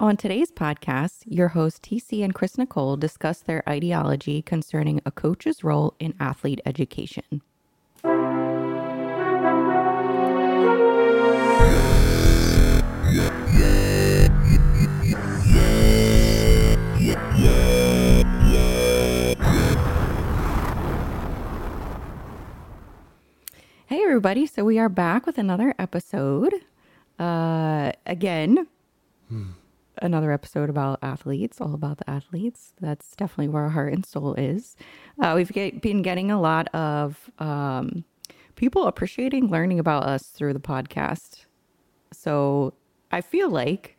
On today's podcast, your hosts TC and Chris Nicole discuss their ideology concerning a coach's role in athlete education. Hey, everybody. So, we are back with another episode. Uh, again, another episode about athletes, all about the athletes. That's definitely where our heart and soul is. Uh, we've get, been getting a lot of um, people appreciating learning about us through the podcast. So I feel like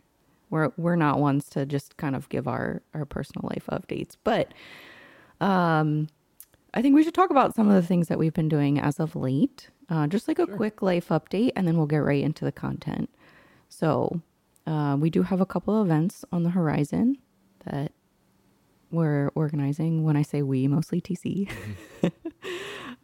we're we're not ones to just kind of give our our personal life updates, but um, I think we should talk about some of the things that we've been doing as of late. Uh, just like a quick life update, and then we'll get right into the content. So, uh, we do have a couple of events on the horizon that we're organizing. When I say we, mostly TC.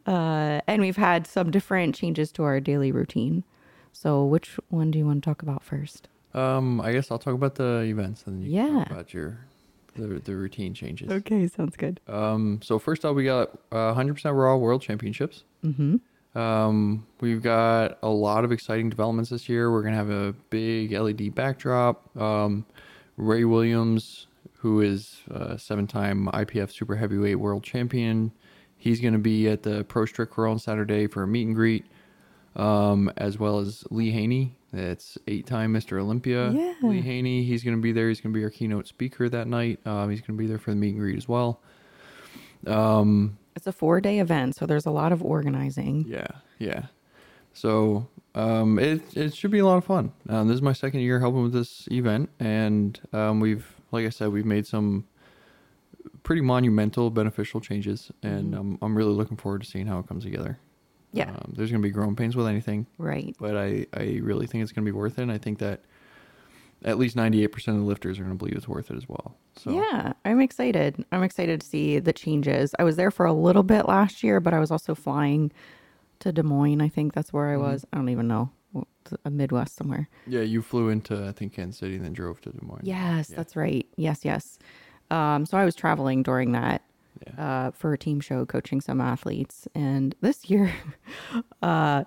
uh, and we've had some different changes to our daily routine. So, which one do you want to talk about first? Um, I guess I'll talk about the events and you can Yeah. talk about your the the routine changes. Okay, sounds good. Um, so first up, we got uh, 100% Raw World Championships. Mm-hmm. Um, we've got a lot of exciting developments this year. We're gonna have a big LED backdrop. Um, Ray Williams, who is a seven-time IPF Super Heavyweight World Champion, he's gonna be at the Pro Strict Curl on Saturday for a meet and greet. Um, as well as Lee Haney, that's eight-time Mr. Olympia. Yeah. Lee Haney, he's gonna be there. He's gonna be our keynote speaker that night. Um, he's gonna be there for the meet and greet as well. Um, It's a four day event, so there's a lot of organizing. yeah, yeah. So um, it it should be a lot of fun. Um, this is my second year helping with this event, and um, we've, like I said, we've made some pretty monumental, beneficial changes, and Mhm. um, I'm really looking forward to seeing how it comes together. Yeah, Um, there's gonna be growing pains with anything, right. but I I really think it's gonna be worth it. And I think that at least 98% of the lifters are gonna believe it's worth it as well. So Yeah, I'm excited. I'm excited to see the changes. I was there for a little bit last year, but I was also flying to Des Moines. I think that's where I Mhm. was. I don't even know. A Midwest somewhere. yeah, you flew into I think Kansas City and then drove to Des Moines. Yes, Yeah. that's right. Yes, yes. Um, so I was traveling during that Yeah. uh, for a team show, coaching some athletes. And this year, uh,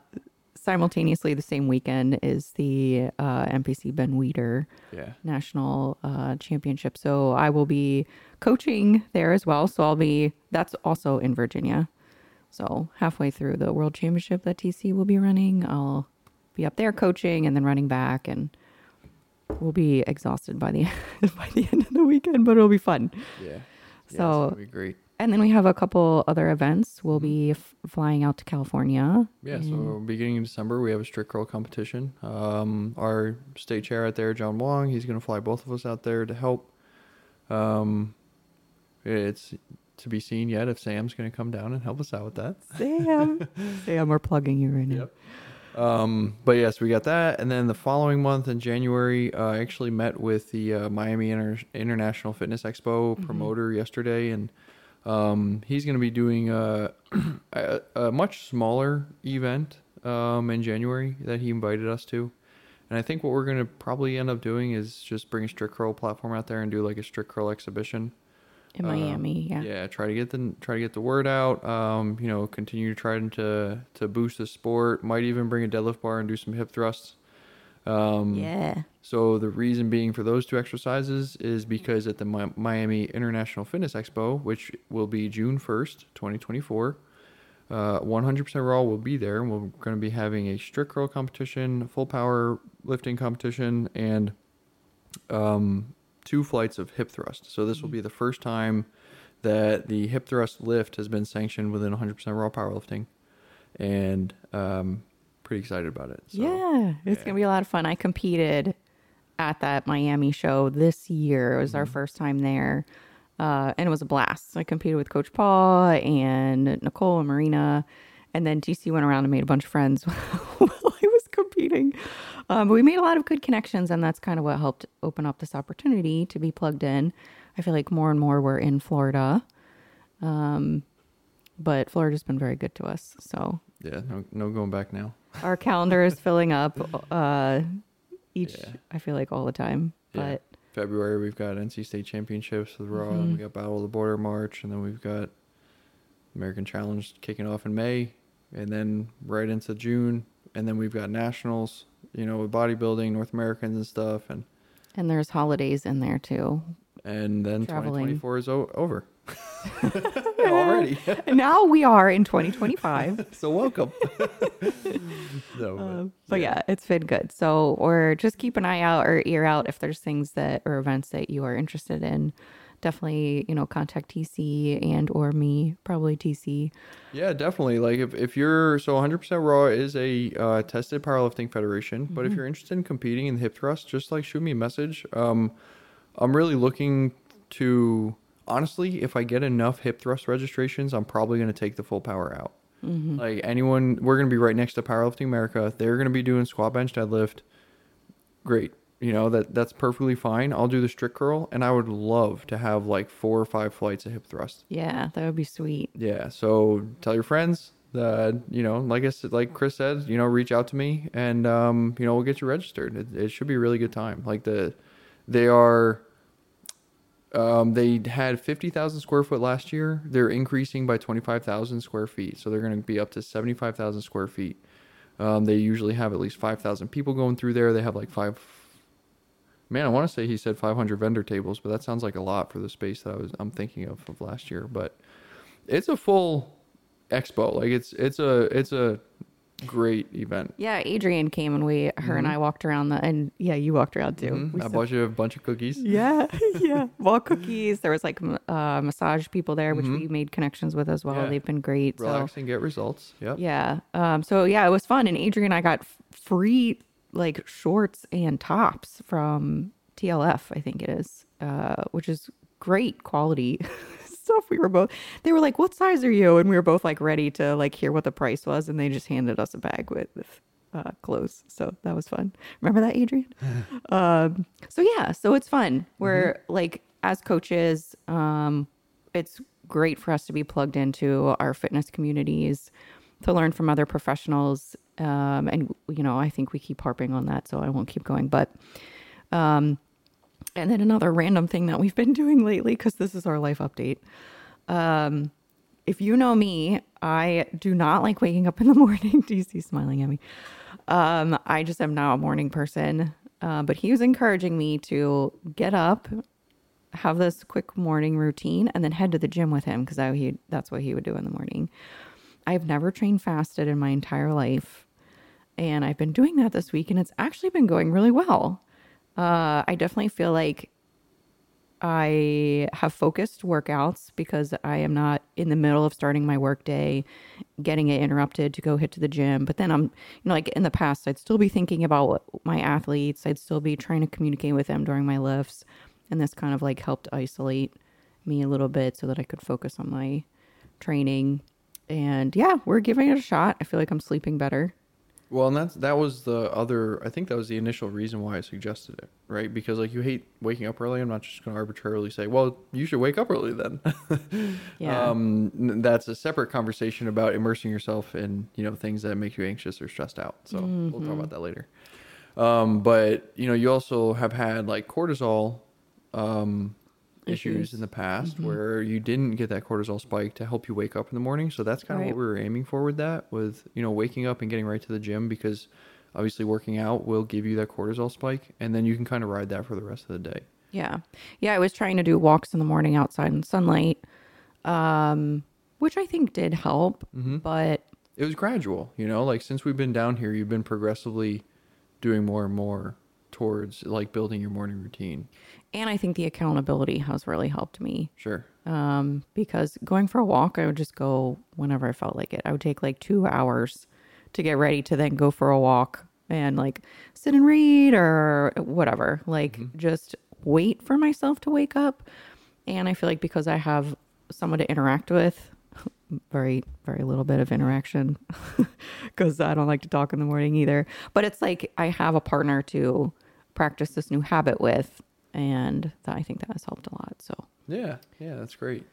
simultaneously the same weekend is the uh, NPC Ben Weider yeah. national uh, championship. So I will be coaching there as well. So I'll be, that's also in Virginia. So halfway through the world championship that TC will be running, I'll be up there coaching and then running back and we'll be exhausted by the by the end of the weekend, but it'll be fun. Yeah. Yeah, So- gonna be great. And then we have a couple other events. We'll be f- flying out to California. Yeah, so beginning of December, we have a strict curl competition. Um, our state chair out there, John Wong, he's going to fly both of us out there to help. Um, it's to be seen yet if Sam's going to come down and help us out with that. Sam, Sam, we're plugging you right now. Yep. Um, but yes, we got that, and then the following month in January, uh, I actually met with the uh, Miami Inter- International Fitness Expo Mhm. promoter yesterday, and um, he's going to be doing a, a, a much smaller event um, in January that he invited us to. And I think what we're going to probably end up doing is just bring a strict curl platform out there and do like a strict curl exhibition. In Uh, Miami, yeah. Yeah, try to get the try to get the word out. Um, you know, continue trying to to boost the sport. Might even bring a deadlift bar and do some hip thrusts. Um, yeah. So the reason being for those two exercises is because at the Mi- Miami International Fitness Expo, which will be June first, twenty twenty four. Uh, 100% Raw will be there. and We're going to be having a strict curl competition, full power lifting competition, and um, two flights of hip thrust. So this will be the first time that the hip thrust lift has been sanctioned within 100% Raw powerlifting, and um, pretty excited about it. So, yeah, it's yeah. gonna be a lot of fun. I competed at that Miami show this year. It was our Mm-hmm. first time there, uh, and it was a blast. I competed with Coach Paul and Nicole and Marina, and then TC went around and made a bunch of friends while I was competing. Um, but we made a lot of good connections, and that's kind of what helped open up this opportunity to be plugged in. I feel like more and more we're in Florida, um, but Florida's been very good to us. So Yeah, no, no going back now. Our calendar is filling up uh each Yeah. i feel like all the time Yeah. but February we've got NC State Championships with Raw, and we got Battle of the Border March, and then we've got American Challenge kicking off in May, and then right into June, and then we've got nationals, you know, with bodybuilding, North Americans and stuff, and And there's holidays in there too. and then Traveling. 2024 is o- over already. Now we are in 2025. so welcome. but, Uh, but yeah, it's been good. So, or just keep an eye out or ear out if there's things that or events that you are interested in. Definitely, you know, contact TC and or me, probably TC. Yeah, definitely. Like if, if you're so 100% Raw is a uh, tested powerlifting federation, but if you're interested in competing in hip thrust, just like shoot me a message. Um, I'm really looking to honestly, if I get enough hip thrust registrations, I'm probably going to take the full power out. Like anyone, we're going to be right next to Powerlifting America. They're going to be doing squat, bench, deadlift. Great. You know that that's perfectly fine. I'll do the strict curl, and I would love to have like four or five flights of hip thrust. Yeah, that would be sweet. Yeah. So tell your friends that you know, like I said, like Chris said, you know, reach out to me and um, you know, we'll get you registered. It, it should be a really good time. Like the, they are. Um, they had fifty thousand square foot last year. They're increasing by twenty five thousand square feet, so they're going to be up to seventy five thousand square feet. Um, they usually have at least five thousand people going through there. They have like five. Man, I want to say he said five hundred vendor tables, but that sounds like a lot for the space that I was I'm thinking of of last year. But it's a full expo. Like it's it's a it's a great event. Yeah, Adrian came and we, her and I walked around the, and yeah, you walked around too. Mhm. I said- bought you a bunch of cookies. yeah, yeah. Well, cookies. There was like uh, massage people there, which we made connections with as well. Yeah. They've been great. Relax So and get results. Yep. yeah. Um. So yeah, it was fun, and Adrian and I got f- free like shorts and tops from TLF. I think it is, uh, which is great quality stuff. We were both. They were like, "What size are you?" And we were both like ready to like hear what the price was, and they just handed us a bag with with uh, clothes. So that was fun. Remember that, Adrian? um. So yeah. So it's fun. We're like as coaches. Um. It's great for us to be plugged into our fitness communities to learn from other professionals. Um, and you know, I think we keep harping on that, so I won't keep going. But um, and then another random thing that we've been doing lately, because this is our life update. Um, if you know me, I do not like waking up in the morning. TC smiling at me. Um, I just am now a morning person. Uh, but he was encouraging me to get up, have this quick morning routine, and then head to the gym with him because that's what he would do in the morning. I've never trained fasted in my entire life, and I've been doing that this week, and it's actually been going really well. Uh, I definitely feel like I have focused workouts because I am not in the middle of starting my workday, getting it interrupted to go hit to the gym. But then I'm, you know, like in the past, I'd still be thinking about my athletes. I'd still be trying to communicate with them during my lifts, and this kind of like helped isolate me a little bit so that I could focus on my training. And yeah, we're giving it a shot. I feel like I'm sleeping better. Well, and that's that was the other. I think that was the initial reason why I suggested it, right? Because like you hate waking up early. I'm not just going to arbitrarily say, well, you should wake up early then. Yeah. Um, that's a separate conversation about immersing yourself in you know things that make you anxious or stressed out. So we'll talk about that later. Um, but you know, you also have had like cortisol um, issues. Issues. in the mm-hmm. past mm-hmm. where you didn't get that cortisol spike to help you wake up in the morning. So that's kind of Right. what we were aiming for with that, with you know waking up and getting right to the gym because obviously working out will give you that cortisol spike, and then you can kind of ride that for the rest of the day. Yeah. Yeah, I was trying to do walks in the morning outside in sunlight, um, which I think did help. Mm-hmm. But It was gradual, you know, like since we've been down here, you've been progressively doing more and more towards like building your morning routine. And I think the accountability has really helped me. Sure. Um, because going for a walk, I would just go whenever I felt like it. I would take like two hours to get ready to then go for a walk and like sit and read or whatever. Like just wait for myself to wake up. And I feel like because I have someone to interact with, very, very little bit of interaction because I don't like to talk in the morning either. But it's like I have a partner to practice this new habit with. And that, I think that has helped a lot. So Yeah. Yeah, that's great.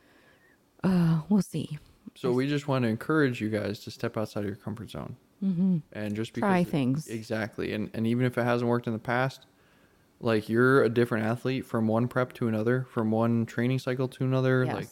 uh, we'll see. So we just want to encourage you guys to step outside of your comfort zone. Mm-hmm. And just because Try things. Exactly. And and even if it hasn't worked in the past, Like you're a different athlete from one prep to another, from one training cycle to another. Like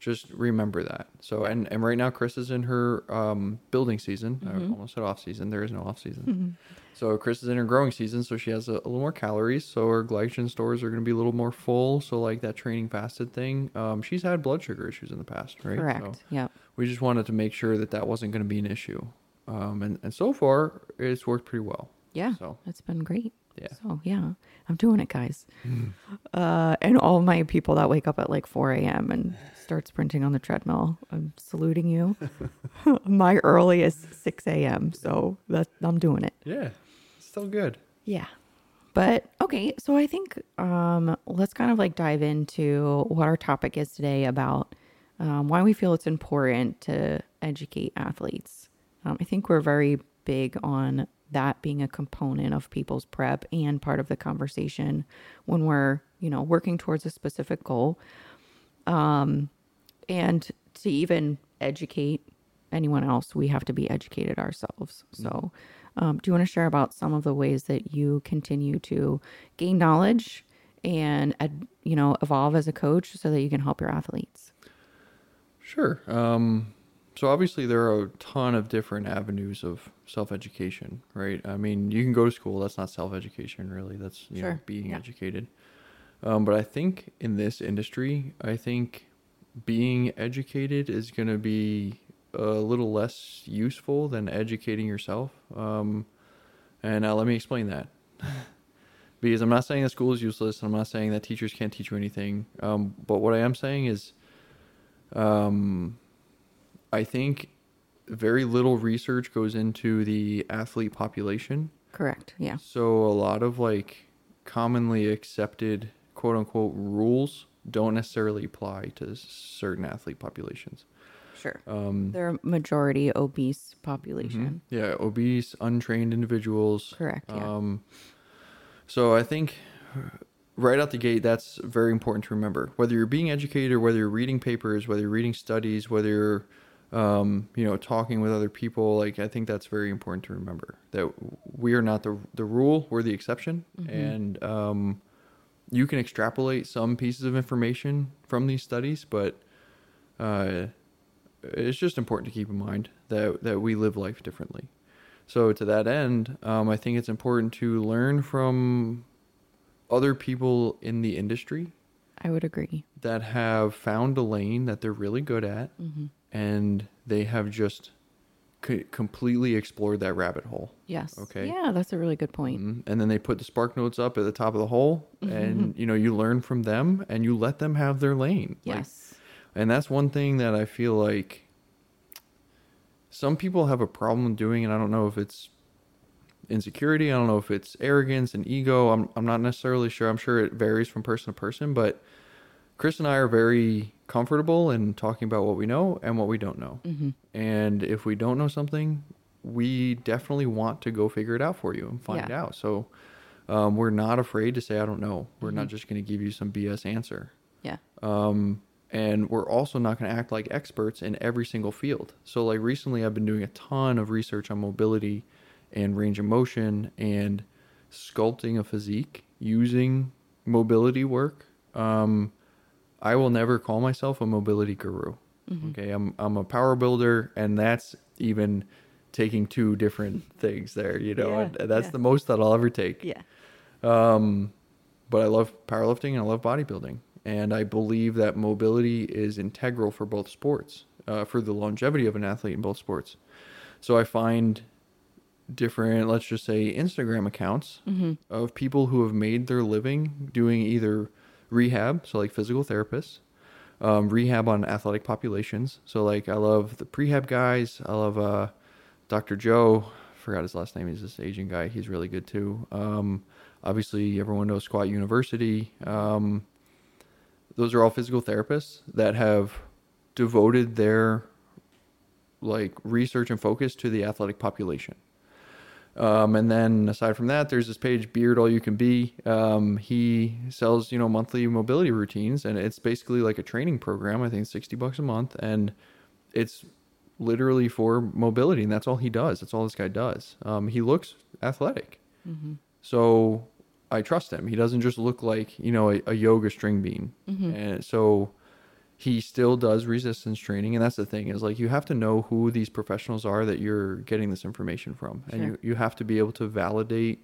just remember that. So and and right now Chris is in her um building season. I Mm-hmm. almost said off season. There is no off season. So Chris is in her growing season, so she has a, a little more calories. So her glycogen stores are going to be a little more full. So like that training fasted thing, um, she's had blood sugar issues in the past, right? Correct. So Yep. we just wanted to make sure that that wasn't going to be an issue. Um, and and so far it's worked pretty well. Yeah. So It's been great. yeah, So yeah, I'm doing it, guys. Uh, and all my people that wake up at like 4 a.m. and start sprinting on the treadmill, I'm saluting you. my early is 6 a.m. So that I'm doing it. yeah, still good. Yeah. But okay, so I think um, let's kind of like dive into what our topic is today about um, why we feel it's important to educate athletes. Um, I think we're very big on that being a component of people's prep and part of the conversation when we're, you know, working towards a specific goal. Um, and to even educate anyone else, we have to be educated ourselves. So, um, do you want to share about some of the ways that you continue to gain knowledge and, you know, evolve as a coach so that you can help your athletes? Sure. Um, so obviously there are a ton of different avenues of self-education, right? I mean, you can go to school. That's not self-education, really. That's you know being yeah. educated. Um, but I think in this industry, I think being educated is going to be a little less useful than educating yourself. Um, and uh, let me explain that. because I'm not saying that school is useless. I'm not saying that teachers can't teach you anything. Um, but what I am saying is, um, I think very little research goes into the athlete population. Correct. Yeah. So a lot of like commonly accepted quote unquote rules don't necessarily apply to certain athlete populations. Sure. Um, They're a majority obese population. yeah, obese, untrained individuals. Correct. Yeah. Um, so I think right out the gate, that's very important to remember. Whether you're being educated or whether you're reading papers, whether you're reading studies, whether you're, um, you know, talking with other people, like I think that's very important to remember that we are not the the rule, we're the exception, and um, you can extrapolate some pieces of information from these studies, but uh, it's just important to keep in mind that that we live life differently. So to that end, um, I think it's important to learn from other people in the industry I would agree. that have found a lane that they're really good at, and they have just c- completely explored that rabbit hole. Yes. Okay. Yeah, that's a really good point. Mhm. And then they put the spark notes up at the top of the hole, and you know you learn from them, and you let them have their lane. Like, Yes. And that's one thing that I feel like some people have a problem doing, and I don't know if it's insecurity, I don't know if it's arrogance and ego. I'm I'm not necessarily sure. I'm sure it varies from person to person, but Chris and I are very comfortable in talking about what we know and what we don't know. Mm-hmm. And if we don't know something, we definitely want to go figure it out for you and find Yeah. out. So um, we're not afraid to say I don't know. We're not Mhm. just going to give you some BS answer. Yeah. Um, and we're also not going to act like experts in every single field. So, like recently, I've been doing a ton of research on mobility and range of motion and sculpting a physique using mobility work. Um, I will never call myself a mobility guru. Mm-hmm. Okay, I'm I'm a power builder, and that's even taking two different things there. You know, Yeah, and that's yeah. the most that I'll ever take. Yeah. Um, but I love powerlifting and I love bodybuilding. And I believe that mobility is integral for both sports, uh, for the longevity of an athlete in both sports. So I find different, let's just say, Instagram accounts Mm-hmm. of people who have made their living doing either rehab, so like physical therapists, um, rehab on athletic populations. So like I love the prehab guys. I love uh, Dr. Joe. Forgot his last name. He's this Asian guy. He's really good too. Um, obviously, everyone knows Squat University. Um, those are all physical therapists that have devoted their like research and focus to the athletic population. Um, and then aside from that, there's this page, Beard All You Can Be. Um, he sells, you know, monthly mobility routines, and it's basically like a training program. I think 60 bucks a month, and it's literally for mobility, and that's all he does. That's all this guy does. Um, he looks athletic. Mm-hmm. So I trust him. He doesn't just look like you know a, a yoga string bean, and so he still does resistance training. And that's the thing is like you have to know who these professionals are that you're getting this information from, and you you have to be able to validate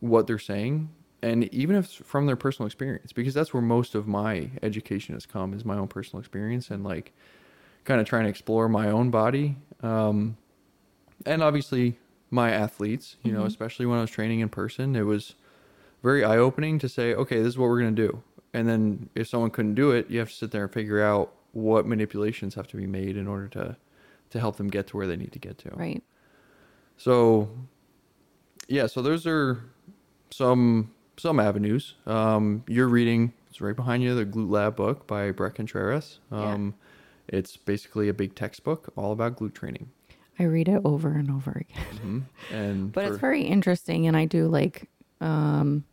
what they're saying, and even if from their personal experience, because that's where most of my education has come is my own personal experience and like kind of trying to explore my own body. Um, and obviously my athletes, you know, especially when I was training in person, it was very eye opening to say, okay, this is what we're going to do. And then if someone couldn't do it, you have to sit there and figure out what manipulations have to be made in order to, to help them get to where they need to get to. Right. So, yeah, so those are some some avenues. Um, you're reading. It's right behind you. The Glute Lab book by Bret Contreras. Um, It's basically a big textbook all about glute training. I read it over and over again. hmm And But it's very interesting, and I do like um,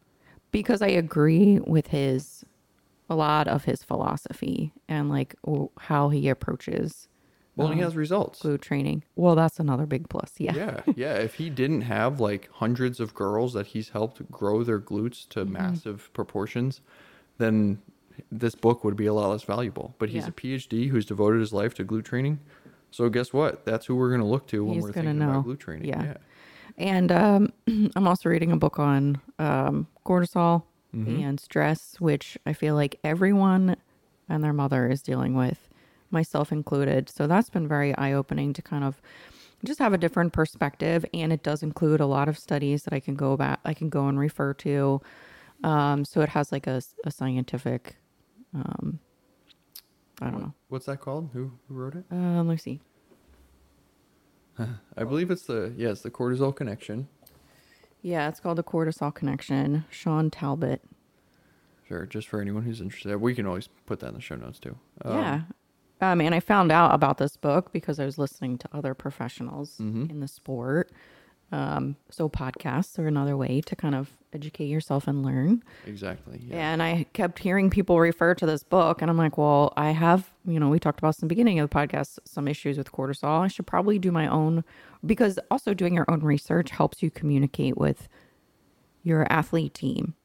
because I agree with his a lot of his philosophy and like w- how he approaches well, and he um, has results. glute training. Well, that's another big plus. Yeah. yeah yeah if he didn't have like hundreds of girls that he's helped grow their glutes to Mm-hmm. massive proportions then this book would be a lot less valuable but he's Yeah. a phd who's devoted his life to glute training so guess what that's who we're going to look to when He's we're thinking about know. glute training Yeah. yeah, And um, I'm also reading a book on um, cortisol Mm-hmm. and stress, which I feel like everyone and their mother is dealing with, myself included. So that's been very eye opening to kind of just have a different perspective. And it does include a lot of studies that I can go back, I can go and refer to. Um, so it has like a, a scientific, um, I don't know. what's that called who, who wrote it Um, let me see. i believe it's the yeah it's the cortisol connection Yeah, it's called the cortisol connection. Shawn Talbott. sure just for anyone who's interested we can always put that in the show notes too Um, yeah. Um, and I found out about this book because I was listening to other professionals Mhm. in the sport. Um, so podcasts are another way to kind of educate yourself and learn. exactly yeah And I kept hearing people refer to this book, and I'm like, well, I have, you know, we talked about some beginning of the podcast, some issues with cortisol. I should probably do my own because also doing your own research helps you communicate with your athlete team.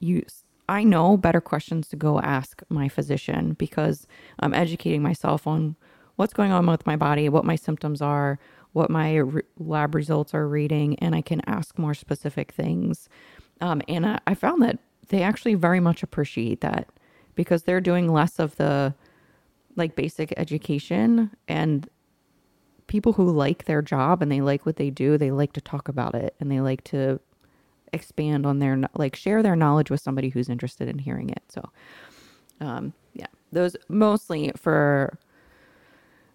You, I know better questions to go ask my physician because I'm educating myself on what's going on with my body, what my symptoms are, what my re- lab results are reading, and I can ask more specific things. Um, and I, I found that they actually very much appreciate that because they're doing less of the like basic education and people who like their job and they like what they do, they like to talk about it and they like to expand on their like share their knowledge with somebody who's interested in hearing it. So, um, yeah, those mostly for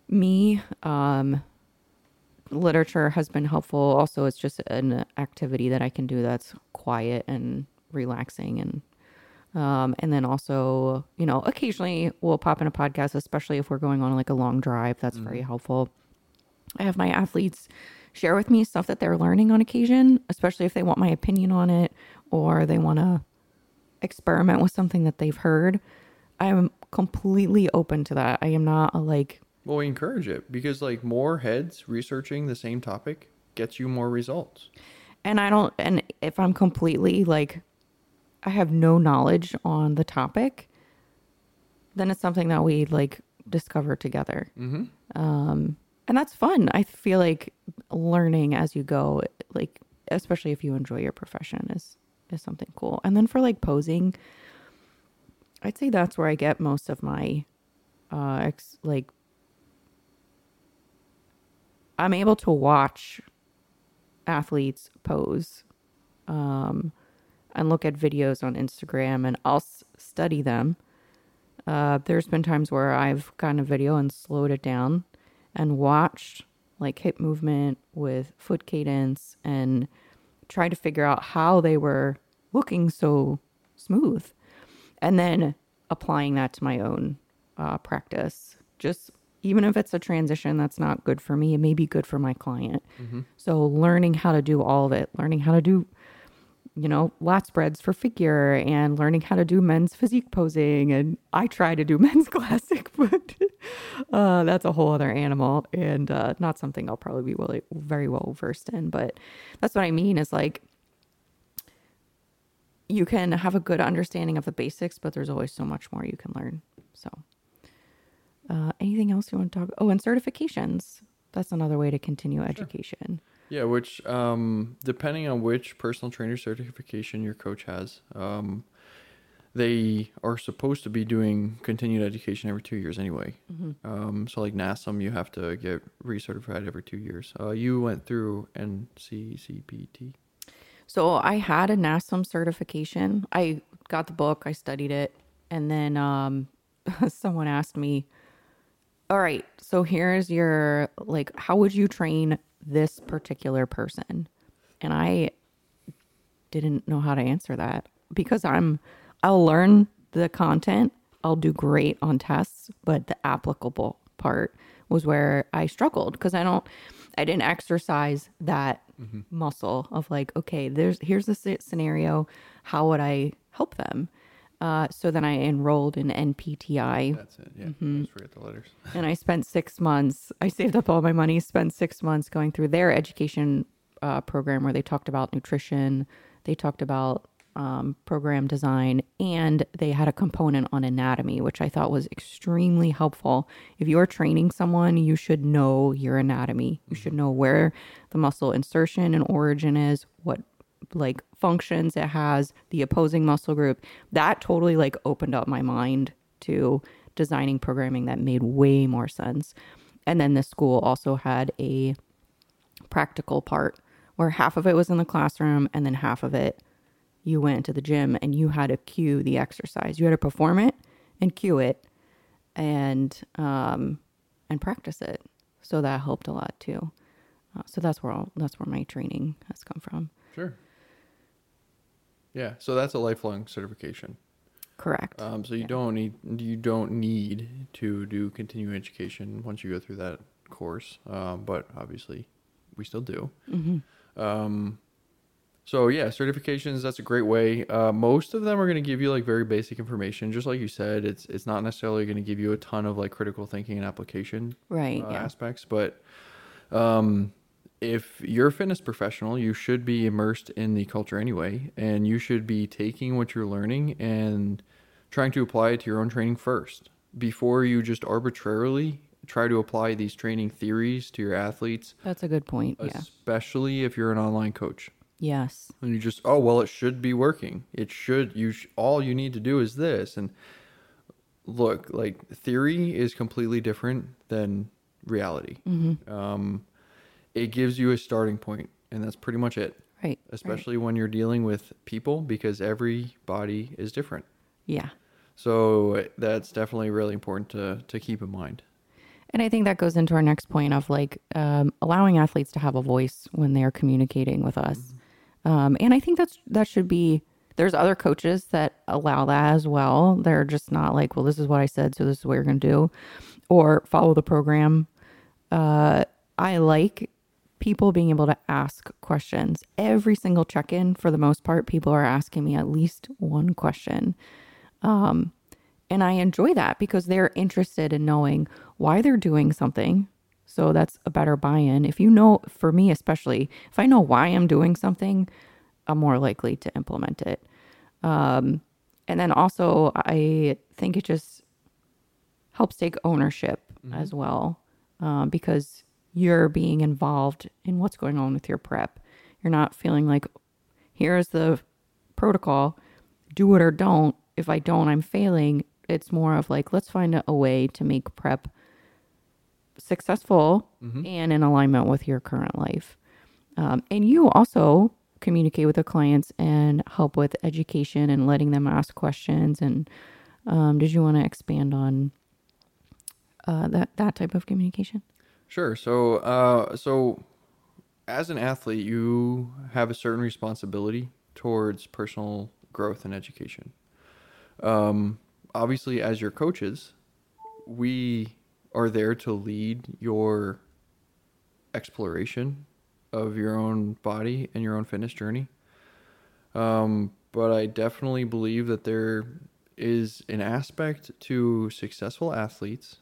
me. Um, literature has been helpful. Also, it's just an activity that I can do that's quiet and relaxing and um, and then also, you know, occasionally we'll pop in a podcast, especially if we're going on like a long drive. That's very helpful. I have my athletes share with me stuff that they're learning on occasion, especially if they want my opinion on it or they want to experiment with something that they've heard. I am completely open to that. I am not a like, well we encourage it because like more heads researching the same topic gets you more results. And I don't, and if I'm completely like, I have no knowledge on the topic, then it's something that we like discover together. mm-hmm. Um and that's fun. I feel like learning as you go like especially if you enjoy your profession is is something cool. And then for like posing i'd say that's where i get most of my uh ex- like i'm able to watch athletes pose um and look at videos on instagram and i'll s- study them uh, there's been times where I've gotten a video and slowed it down and watched like hip movement with foot cadence and tried to figure out how they were looking so smooth. And then applying that to my own uh, practice. Just even if it's a transition that's not good for me, it may be good for my client. So learning how to do all of it, learning how to do you know, lat spreads for figure and learning how to do men's physique posing. And I try to do men's classic, but uh, that's a whole other animal and uh, not something I'll probably be really, very well versed in. But that's what I mean is like you can have a good understanding of the basics, but there's always so much more you can learn. So, uh, anything else you want to talk? Oh, and certifications. That's another way to continue education. Yeah, which um, depending on which personal trainer certification your coach has, um, they are supposed to be doing continued education every two years anyway. Um, so like NASM, you have to get recertified every two years. Uh, you went through NCCPT. So I had a NASM certification. I got the book, I studied it, and then um, someone asked me, "All right, so here's your like, how would you train this particular person?" And I didn't know how to answer that because I'm I'll learn the content, I'll do great on tests, but the applicable part was where I struggled because I don't I didn't exercise that mm-hmm. muscle of like okay, there's here's the scenario, how would I help them? Uh, so then I enrolled in NPTI That's it. Yeah, I always forget the letters. and I spent six months. I saved up all my money, spent six months going through their education uh, program where they talked about nutrition, they talked about um, program design, and they had a component on anatomy, which I thought was extremely helpful. If you are training someone, you should know your anatomy. You should know where the muscle insertion and origin is, what like functions it has, the opposing muscle group. That totally like opened up my mind to designing programming that made way more sense. And then the school also had a practical part where half of it was in the classroom and then half of it you went to the gym and you had to cue the exercise. You had to perform it and cue it and um and practice it. So that helped a lot too. Uh, so that's where all that's where my training has come from. Sure. Yeah, so that's a lifelong certification. Correct. Um, so you don't need you don't need to do continuing education once you go through that course, um, but obviously we still do. Um, so yeah, certifications that's a great way. Uh, most of them are going to give you like very basic information, just like you said. It's it's not necessarily going to give you a ton of like critical thinking and application right. uh, yeah. aspects, but um, if you're a fitness professional, you should be immersed in the culture anyway, and you should be taking what you're learning and trying to apply it to your own training first before you just arbitrarily try to apply these training theories to your athletes, That's a good point. Yeah. especially if you're an online coach. Yes. And you just, oh, well, it should be working. It should, you, sh- all you need to do is this. And look, like theory is completely different than reality. Um, it gives you a starting point, and that's pretty much it, Right. right. especially when you're dealing with people because every body is different. Yeah. So that's definitely really important to, to keep in mind. And I think that goes into our next point of like um, allowing athletes to have a voice when they're communicating with us. Um, and I think that's that should be. There's other coaches that allow that as well. They're just not like, well, this is what I said, so this is what you're going to do, or follow the program. Uh, I like people being able to ask questions. Every single check in, for the most part, people are asking me at least one question. Um, and I enjoy that because they're interested in knowing why they're doing something. So that's a better buy in. If you know, for me especially, if I know why I'm doing something, I'm more likely to implement it. Um, and then also, I think it just helps take ownership as well um, because you're being involved in what's going on with your prep. You're not feeling like, here's the protocol, do it or don't. If I don't, I'm failing. It's more of like, let's find a, way to make prep successful and in alignment with your current life. Um, and you also communicate with the clients and help with education and letting them ask questions. And um, did you want to expand on uh, that that type of communication? Sure. So, uh, so as an athlete, you have a certain responsibility towards personal growth and education. Um, obviously, as your coaches, we are there to lead your exploration of your own body and your own fitness journey. Um, but I definitely believe that there is an aspect to successful athletes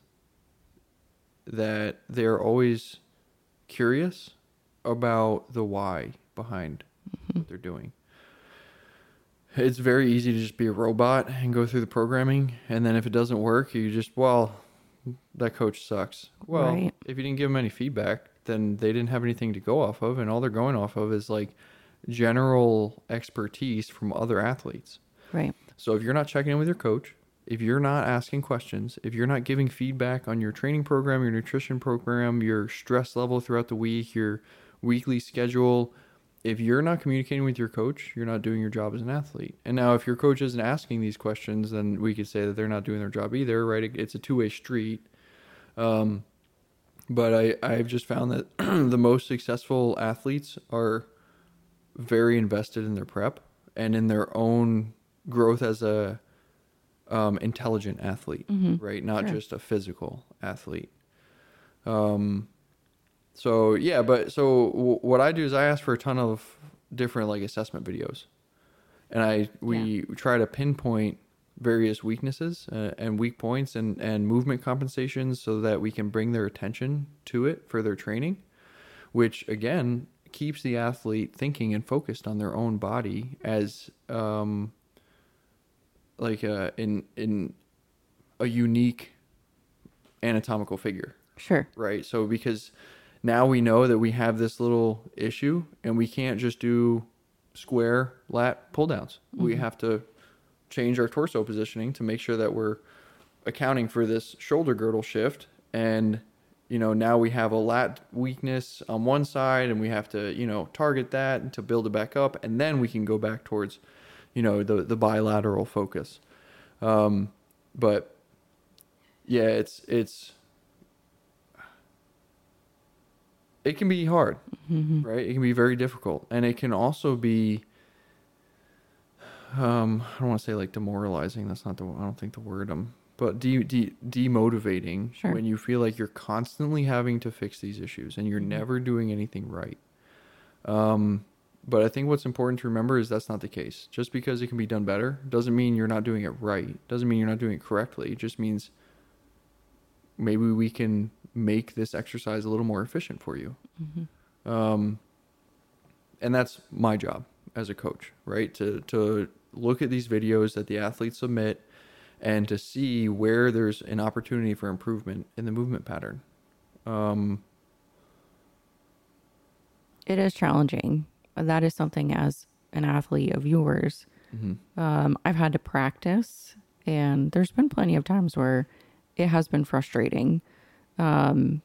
that they're always curious about the why behind mm-hmm. what they're doing. it's very easy to just be a robot and go through the programming and then if it doesn't work you just well that coach sucks well Right. if you didn't give them any feedback then they didn't have anything to go off of and all they're going off of is like general expertise from other athletes Right. so if you're not checking in with your coach if you're not asking questions if you're not giving feedback on your training program your nutrition program your stress level throughout the week your weekly schedule if you're not communicating with your coach, you're not doing your job as an athlete. And now, if your coach isn't asking these questions, then we could say that they're not doing their job either, right? It's a two way street. Um, but I, I've just found that the most successful athletes are very invested in their prep and in their own growth as a um, intelligent athlete, right? Not Sure. just a physical athlete. Um, so yeah, but so w- what I do is I ask for a ton of different like assessment videos, and I we try to pinpoint various weaknesses uh, and weak points and and movement compensations so that we can bring their attention to it for their training, which again keeps the athlete thinking and focused on their own body as um like a in in a unique anatomical figure Sure. right? So because now we know that we have this little issue and we can't just do square lat pull downs. We mm-hmm. have to change our torso positioning to make sure that we're accounting for this shoulder girdle shift and you know now we have a lat weakness on one side and we have to you know target that and to build it back up and then we can go back towards you know the the bilateral focus um but yeah it's it's it can be hard, right? It can be very difficult, and it can also be. Um, I don't want to say like demoralizing. That's not the. I don't think the word. Um, but de- de- demotivating Sure. when you feel like you're constantly having to fix these issues and you're never doing anything right. Um, but I think what's important to remember is that's not the case. Just because it can be done better doesn't mean you're not doing it right. Doesn't mean you're not doing it correctly. It just means maybe we can make this exercise a little more efficient for you. Um, and that's my job as a coach, right? To to look at these videos that the athletes submit and to see where there's an opportunity for improvement in the movement pattern. Um, It is challenging. That is something as an athlete of yours, um, I've had to practice, and there's been plenty of times where it has been frustrating. Um,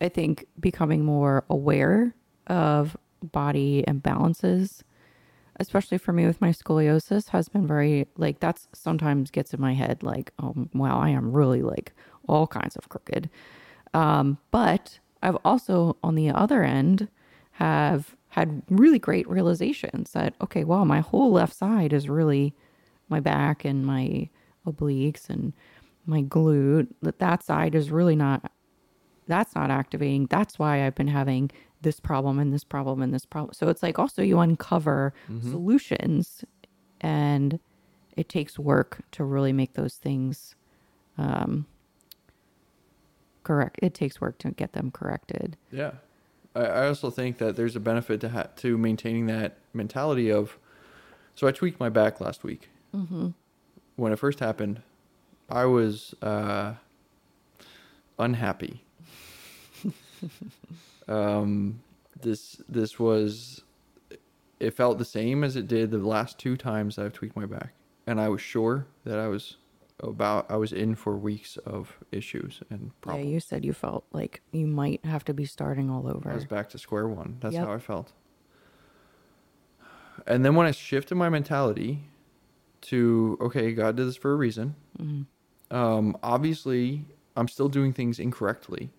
I think becoming more aware of body imbalances, especially for me with my scoliosis, has been very like that's sometimes gets in my head like, oh, wow, I am really like all kinds of crooked. Um, but I've also, on the other end, have had really great realizations that, okay, wow, my whole left side is really my back and my obliques and my glute, that that side is really not, that's not activating. That's why I've been having this problem and this problem and this problem. So it's like also you uncover solutions and it takes work to really make those things um, correct. It takes work to get them corrected. Yeah, I, I also think that there's a benefit to ha- to maintaining that mentality of. So I tweaked my back last week. Mm-hmm. When it first happened, I was uh, unhappy. um, this this was, it felt the same as it did the last two times I've tweaked my back, and I was sure that I was about I was in for weeks of issues and problems. Yeah, you said you felt like you might have to be starting all over. I was back to square one. That's Yep. how I felt. And then when I shifted my mentality to, okay, God did this for a reason. Um, obviously, I'm still doing things incorrectly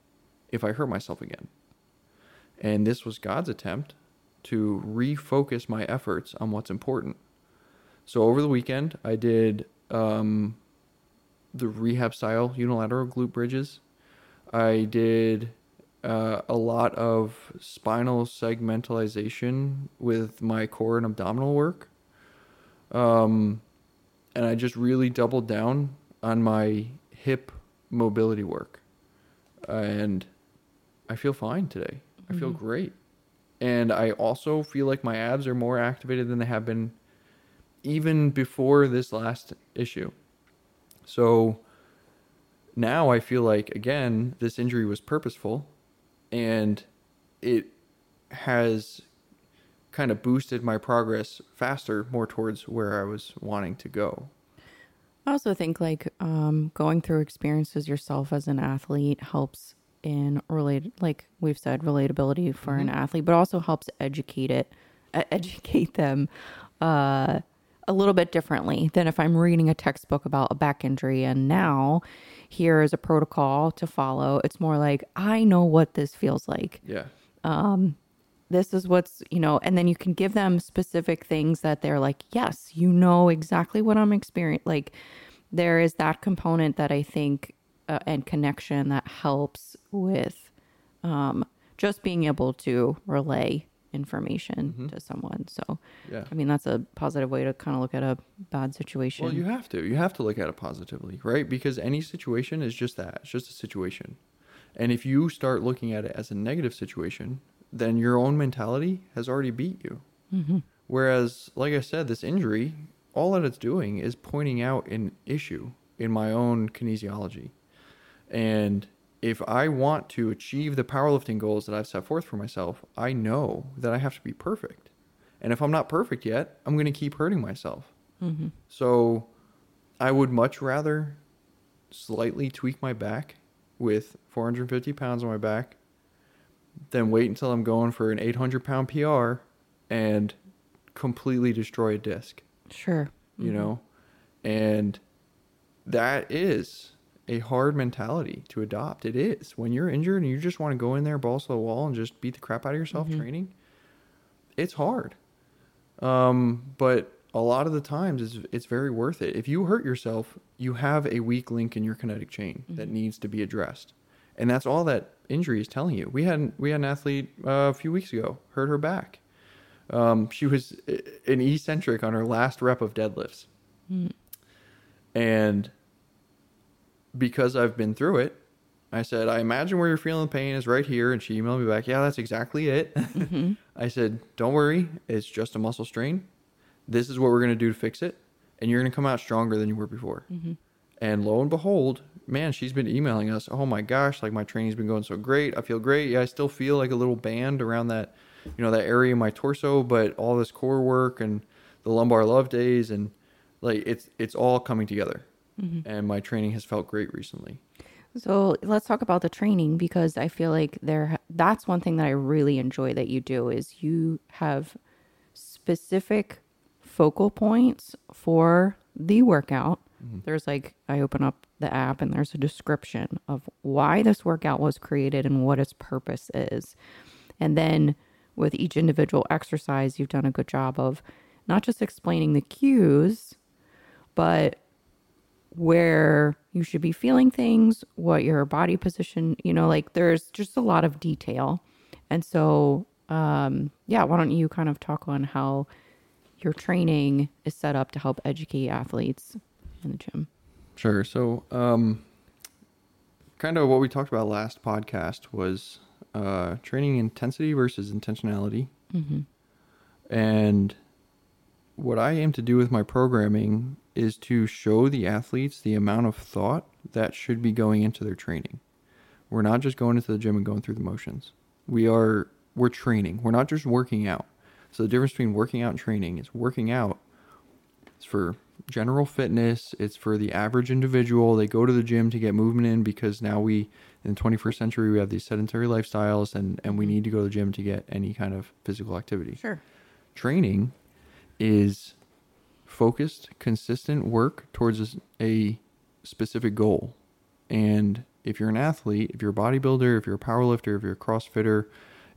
if I hurt myself again. And this was God's attempt to refocus my efforts on what's important. So over the weekend, I did um, the rehab style unilateral glute bridges. I did uh, a lot of spinal segmentalization with my core and abdominal work. Um, and I just really doubled down on my hip mobility work. And I feel fine today. I feel great. And I also feel like my abs are more activated than they have been even before this last issue. So now I feel like again this injury was purposeful and it has kind of boosted my progress faster more towards where I was wanting to go. I also think like um, going through experiences yourself as an athlete helps in relate, like we've said, relatability for an athlete, but also helps educate it, uh, educate them uh, a little bit differently than if I'm reading a textbook about a back injury and now here is a protocol to follow. It's more like I know what this feels like Yeah. this is what's you know and then you can give them specific things that they're like yes you know exactly what i'm experiencing like there is that component that i think uh, and connection that helps with um, just being able to relay information mm-hmm. to someone so Yeah. i mean that's a positive way to kind of look at a bad situation Well, you have to. You have to look at it positively, right? Because any situation is just that. It's just a situation. And if you start looking at it as a negative situation, then your own mentality has already beat you. Mm-hmm. Whereas, like I said, this injury, all that it's doing is pointing out an issue in my own kinesiology. And if I want to achieve the powerlifting goals that I've set forth for myself, I know that I have to be perfect. And if I'm not perfect yet, I'm going to keep hurting myself. Mm-hmm. So I would much rather slightly tweak my back with 450 pounds on my back than wait until I'm going for an 800 pound PR and completely destroy a disc, sure you mm-hmm. know? And that is a hard mentality to adopt. It is. When you're injured and you just want to go in there, balls to the wall, and just beat the crap out of yourself training, it's hard. Um, but a lot of the times it's, it's very worth it. If you hurt yourself, you have a weak link in your kinetic chain that needs to be addressed. And that's all that injury is telling you. We had we had an athlete uh, a few weeks ago hurt her back. Um, she was an eccentric on her last rep of deadlifts, and because I've been through it, I said, I imagine where you're feeling the pain is right here. And she emailed me back, Yeah, that's exactly it. Mm-hmm. I said, Don't worry, it's just a muscle strain. This is what we're going to do to fix it. And you're going to come out stronger than you were before. Mm-hmm. And lo and behold, man, she's been emailing us, Oh my gosh, like my training's been going so great. I feel great. Yeah, I still feel like a little band around that, you know, that area of my torso, but all this core work and the lumbar love days and like it's it's all coming together. Mm-hmm. And my training has felt great recently. So let's talk about the training because I feel like there that's one thing that I really enjoy that you do is you have specific focal points for the workout. Mm-hmm. There's like I open up the app and there's a description of why this workout was created and what its purpose is. And then with each individual exercise, you've done a good job of not just explaining the cues, but where you should be feeling things, what your body position, you know, like there's just a lot of detail. And so, um, yeah, why don't you kind of talk on how your training is set up to help educate athletes in the gym? Sure. So, um, kind of what we talked about last podcast was uh, training intensity versus intentionality. And what I aim to do with my programming is to show the athletes the amount of thought that should be going into their training. We're not just going into the gym and going through the motions. We are we're training. We're not just working out. So the difference between working out and training is working out it's for general fitness. It's for the average individual. They go to the gym to get movement in because now we, in the 21st century, we have these sedentary lifestyles and, and we mm-hmm. need to go to the gym to get any kind of physical activity. Sure. Training is focused, consistent work towards a specific goal. And if you're an athlete, if you're a bodybuilder, if you're a powerlifter, if you're a CrossFitter,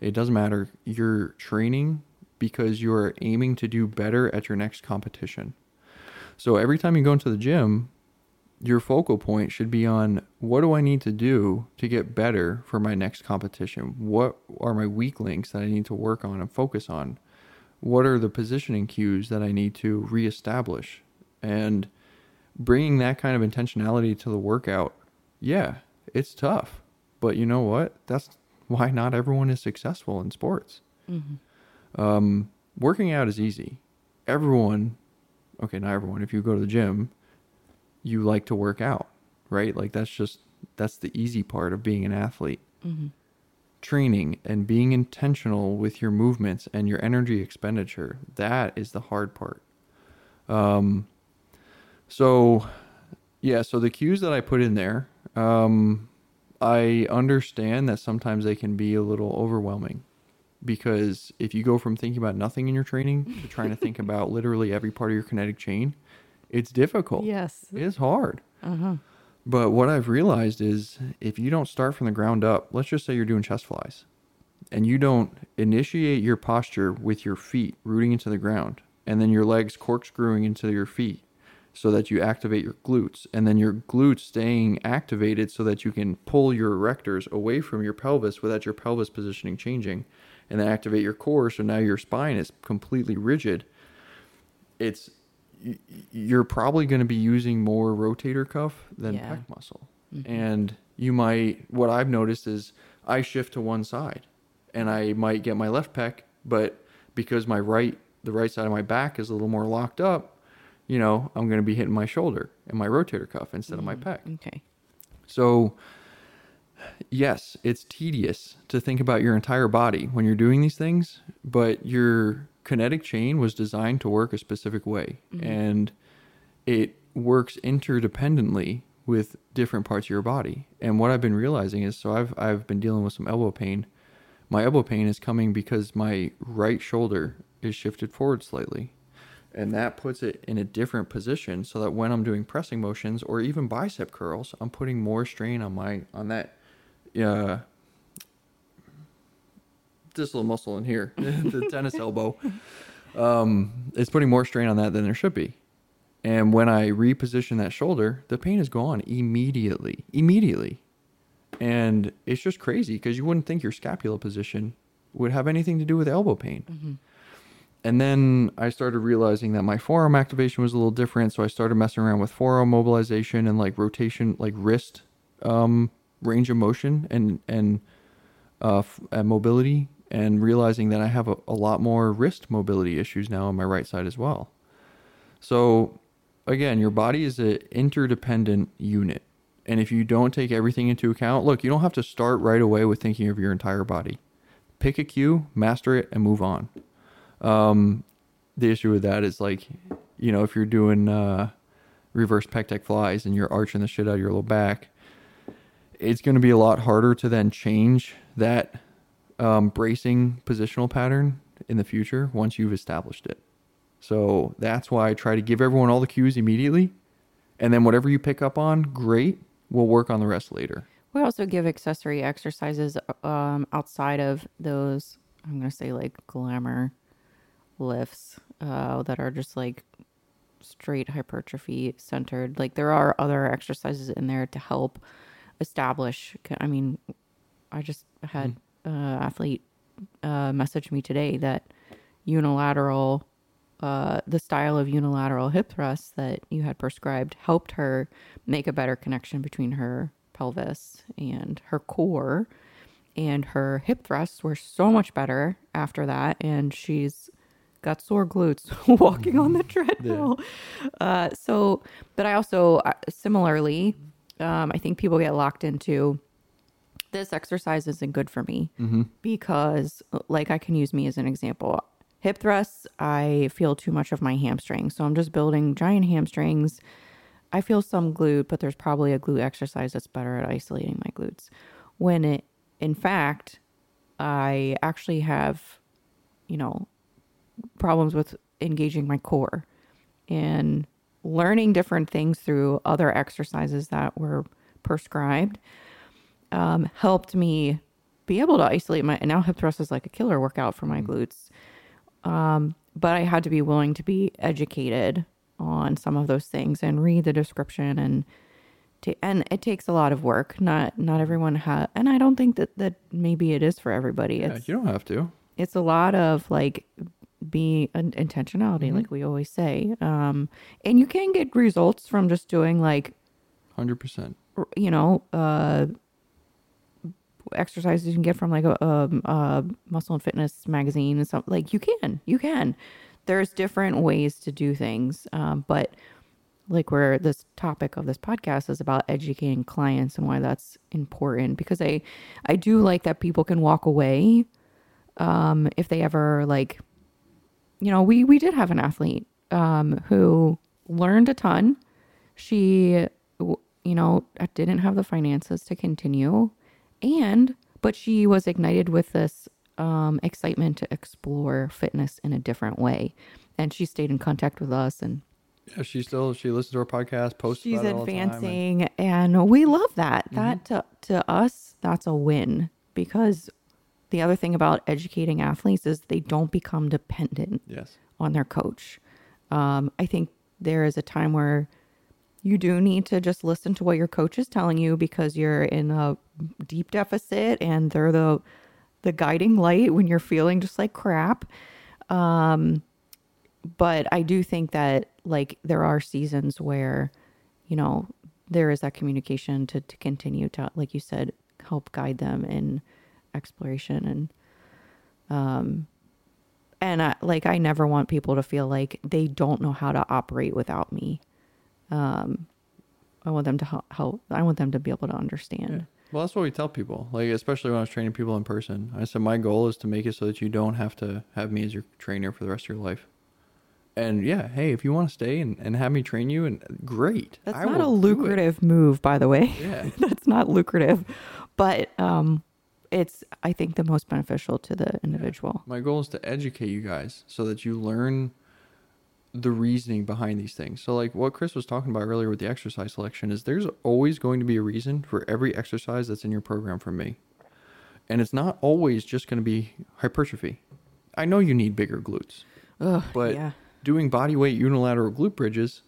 it doesn't matter. You're training because you're aiming to do better at your next competition. So every time you go into the gym, your focal point should be on what do I need to do to get better for my next competition? What are my weak links that I need to work on and focus on? What are the positioning cues that I need to reestablish? And bringing that kind of intentionality to the workout, yeah, it's tough. But you know what? That's why not everyone is successful in sports. Um, working out is easy. Everyone okay, not everyone. If you go to the gym, you like to work out, right? Like that's just that's the easy part of being an athlete. Mm-hmm. Training and being intentional with your movements and your energy expenditure, that is the hard part. Um so yeah, so the cues that I put in there, um I understand that sometimes they can be a little overwhelming because if you go from thinking about nothing in your training to trying to think about literally every part of your kinetic chain, it's difficult. Yes. It's hard. Uh huh. But what I've realized is if you don't start from the ground up, let's just say you're doing chest flies, and you don't initiate your posture with your feet rooting into the ground, and then your legs corkscrewing into your feet so that you activate your glutes, and then your glutes staying activated so that you can pull your erectors away from your pelvis without your pelvis positioning changing, and then activate your core so now your spine is completely rigid. It's you're probably going to be using more rotator cuff than Yeah. pec muscle. Mhm. And you might, what I've noticed is I shift to one side and I might get my left pec, but because my right, the right side of my back is a little more locked up, you know, I'm going to be hitting my shoulder and my rotator cuff instead of my pec. Okay. So, yes, it's tedious to think about your entire body when you're doing these things, but your kinetic chain was designed to work a specific way and it works interdependently with different parts of your body. And what I've been realizing is so I've I've been dealing with some elbow pain. My elbow pain is coming because my right shoulder is shifted forward slightly. And that puts it in a different position so that when I'm doing pressing motions or even bicep curls, I'm putting more strain on my on that uh this little muscle in here, the tennis elbow. Um, it's putting more strain on that than there should be. And when I reposition that shoulder, the pain is gone immediately. Immediately. And it's just crazy because you wouldn't think your scapula position would have anything to do with elbow pain. Mm-hmm. And then I started realizing that my forearm activation was a little different. So I started messing around with forearm mobilization and like rotation, like wrist um, range of motion and, and, uh, f- and mobility, and realizing that I have a, a lot more wrist mobility issues now on my right side as well. So again, your body is an interdependent unit. And if you don't take everything into account, look, you don't have to start right away with thinking of your entire body. Pick a cue, master it, and move on. Um, the issue with that is like, you know, if you're doing uh, reverse pec deck flies and you're arching the shit out of your low back, it's going to be a lot harder to then change that um, bracing positional pattern in the future once you've established it. So that's why I try to give everyone all the cues immediately. And then whatever you pick up on, great. We'll work on the rest later. We also give accessory exercises um, outside of those. I'm gonna say like glamour lifts uh, that are just like straight hypertrophy centered. Like there are other exercises in there to help establish. I mean, I just had uh, athlete uh, message me today that unilateral, uh, the style of unilateral hip thrusts that you had prescribed helped her make a better connection between her pelvis and her core. And her hip thrusts were so much better after that. And she's got sore glutes walking on the treadmill. Uh, so, but I also, uh, similarly, um, I think people get locked into this exercise isn't good for me mm-hmm. because, like, I can use me as an example. Hip thrusts, I feel too much of my hamstrings. So I'm just building giant hamstrings. I feel some glute, but there's probably a glute exercise that's better at isolating my glutes. When it, in fact, I actually have, you know, problems with engaging my core and learning different things through other exercises that were prescribed um, helped me be able to isolate my and now hip thrust is like a killer workout for my glutes um, but i had to be willing to be educated on some of those things and read the description and ta- and it takes a lot of work not not everyone has and i don't think that that maybe it is for everybody Yeah, it's you don't have to. it's a lot of like being an intentionality Mm-hmm. like we always say um and you can get results from just doing like 100%. you know uh exercises you can get from like a, um a muscle and fitness magazine and something like you can you can. There's different ways to do things, um, but like where this topic of this podcast is about educating clients and why that's important because I I do like that people can walk away um if they ever like you know we we did have an athlete um who learned a ton. She you know didn't have the finances to continue and but she was ignited with this um excitement to explore fitness in a different way. And she stayed in contact with us and Yeah, she still she listens to our podcast, posts she's about it all the time, and- advancing and, we love that. That to, to us that's a win. Because the other thing about educating athletes is they don't become dependent yes. on their coach. Um, i think there is a time where you do need to just listen to what your coach is telling you because you're in a deep deficit and they're the the guiding light when you're feeling just like crap um, but I do think that like there are seasons where, you know, there is that communication to, to continue to, like you said, help guide them in exploration and, um, and I, like I never want people to feel like they don't know how to operate without me. Um, I want them to help. help I want them to be able to understand. Well, that's what we tell people. Like, especially when I was training people in person, I said my goal is to make it so that you don't have to have me as your trainer for the rest of your life. And yeah, hey, if you want to stay and, and have me train you, and great. That's I not a will do it. lucrative move, by the way. Yeah. That's not lucrative, but um, it's I think the most beneficial to the individual. My goal is to educate you guys so that you learn the reasoning behind these things. So like what Chris was talking about earlier with the exercise selection is there's always going to be a reason for every exercise that's in your program from me. And it's not always just going to be hypertrophy. I know you need bigger glutes, Ugh, but yeah, doing body weight unilateral glute bridges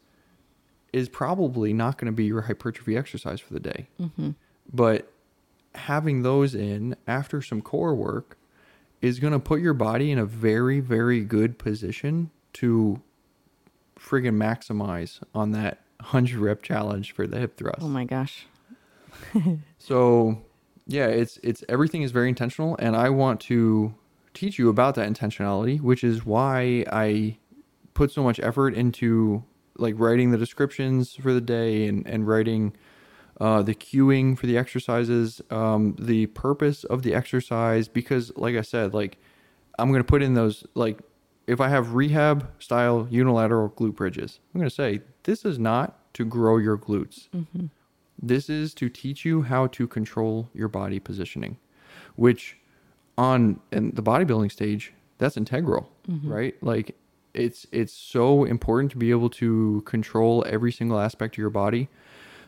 is probably not going to be your hypertrophy exercise for the day. hmm But having those in after some core work is going to put your body in a very, very good position to friggin' maximize on that 100 rep challenge for the hip thrust. oh my gosh, So, yeah, it's it's everything is very intentional and I want to teach you about that intentionality, which is why I put so much effort into like writing the descriptions for the day and and writing uh, the cueing for the exercises, um, the purpose of the exercise, because like I said, like I'm gonna put in those like if I have rehab style unilateral glute bridges, I'm gonna say this is not to grow your glutes. This is to teach you how to control your body positioning, which on in the bodybuilding stage, that's integral, right? Like it's it's so important to be able to control every single aspect of your body.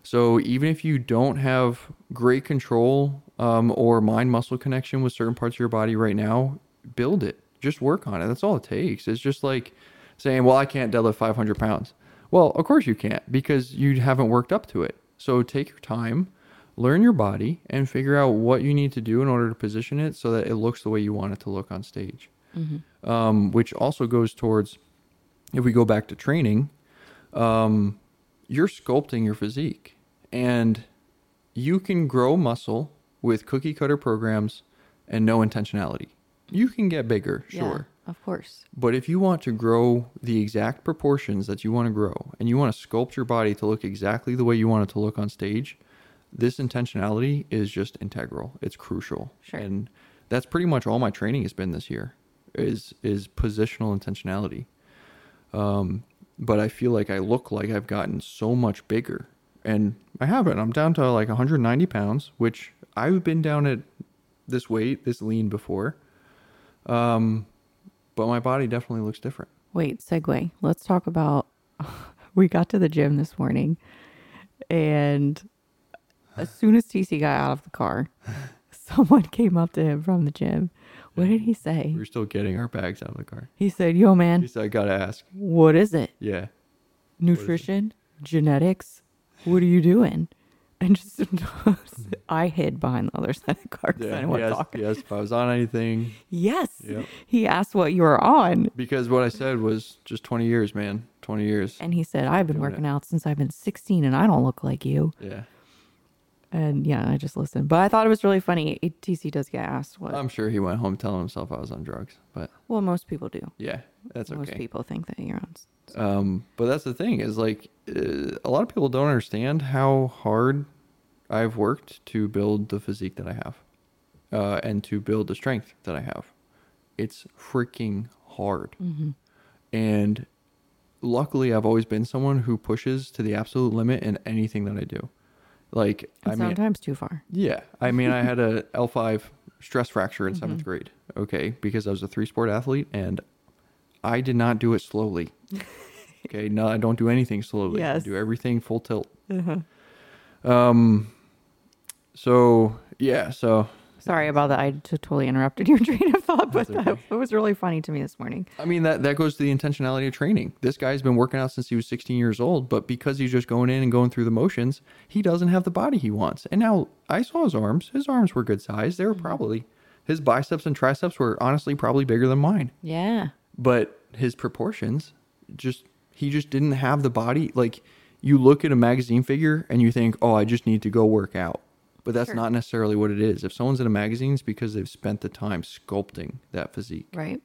So even if you don't have great control um, or mind muscle connection with certain parts of your body right now, build it. Just work on it. That's all it takes. It's just like saying, "Well, I can't deadlift 500 pounds." Well, of course you can't because you haven't worked up to it. So take your time, learn your body, and figure out what you need to do in order to position it so that it looks the way you want it to look on stage. Um, which also goes towards, if we go back to training, um, you're sculpting your physique, and you can grow muscle with cookie cutter programs and no intentionality. You can get bigger, sure. yeah, of course. But if you want to grow the exact proportions that you want to grow and you want to sculpt your body to look exactly the way you want it to look on stage, this intentionality is just integral. It's crucial. Sure. And that's pretty much all my training has been this year is is positional intentionality. Um, but I feel like I look like I've gotten so much bigger. And I haven't. I'm down to like 190 pounds, which I've been down at this weight, this lean before. Um, but my body definitely looks different. Wait, segue. Let's talk about. we got to the gym this morning, and as soon as TC got out of the car, someone came up to him from the gym. What did he say? We're still getting our bags out of the car. He said, "Yo, man." He said, I gotta ask. what is it? Yeah. Nutrition, genetics? What are you doing?" And just hmm. I hid behind the other side of the car because I Yeah. didn't want He to talk. he if I was on anything. Yes, Yep. he asked what you were on, Because what I said was just 20 years, man. 20 years. and he said, "I've been working it. out since I've been 16, and I don't look like you." Yeah. And yeah, I just listened. But I thought it was really funny. TC does get asked what. I'm sure he went home telling himself I was on drugs. But well, most people do. yeah. That's Most okay. Most people think that you're on. Um, but that's the thing is like uh, a lot of people don't understand how hard I've worked to build the physique that I have, uh, and to build the strength that I have. It's freaking hard, Mm-hmm. and luckily I've always been someone who pushes to the absolute limit in anything that I do. Like I And mean, sometimes too far. yeah, I mean, I had a L five stress fracture in 7th Mhm. grade. Okay, because I was a three sport athlete, and I did not do it slowly. okay, no, I don't do anything slowly. Yes. I do everything full tilt. Uh-huh. Um, so yeah, so Sorry about that. I totally interrupted your train of thought, but That's that, it was really funny to me this morning. I mean that that goes to the intentionality of training. This guy's been working out since he was 16 years old, but because he's just going in and going through the motions, he doesn't have the body he wants. And now I saw his arms. His arms were good size. They were probably his biceps and triceps were honestly probably bigger than mine. Yeah. But his proportions just he just didn't have the body like you look at a magazine figure and you think oh i just need to go work out but that's Sure. not necessarily what it is if someone's in a magazine it's because they've spent the time sculpting that physique Right.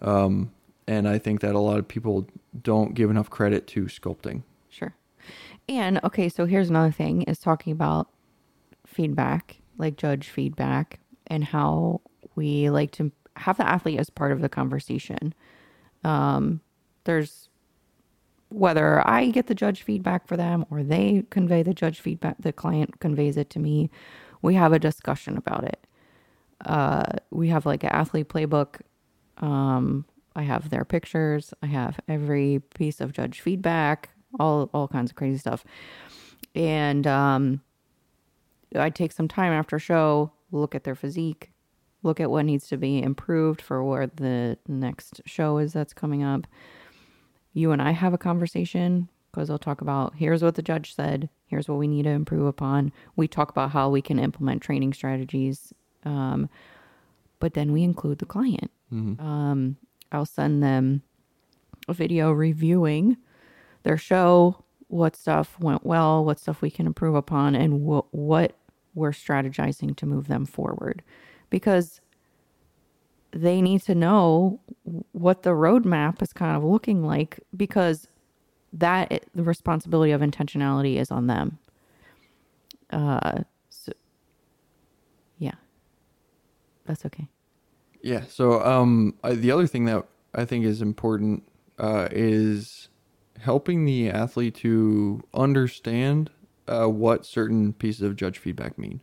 um, and i think that a lot of people don't give enough credit to sculpting Sure. And okay, so here's another thing is talking about feedback, like judge feedback, and how we like to have the athlete as part of the conversation. Um, there's whether I get the judge feedback for them or they convey the judge feedback, the client conveys it to me. We have a discussion about it. Uh, we have like an athlete playbook. Um, I have their pictures. I have every piece of judge feedback, all all kinds of crazy stuff. And um, I take some time after show, look at their physique, look at what needs to be improved for where the next show is that's coming up. You and I have a conversation because I'll talk about here's what the judge said, here's what we need to improve upon. We talk about how we can implement training strategies, um, but then we include the client. Um, I'll send them a video reviewing their show, what stuff went well, what stuff we can improve upon, and what what we're strategizing to move them forward, because they need to know what the roadmap is kind of looking like, because that the responsibility of intentionality is on them. Uh, so yeah, that's okay. Yeah. So um, I, the other thing that I think is important uh, is helping the athlete to understand uh, what certain pieces of judge feedback mean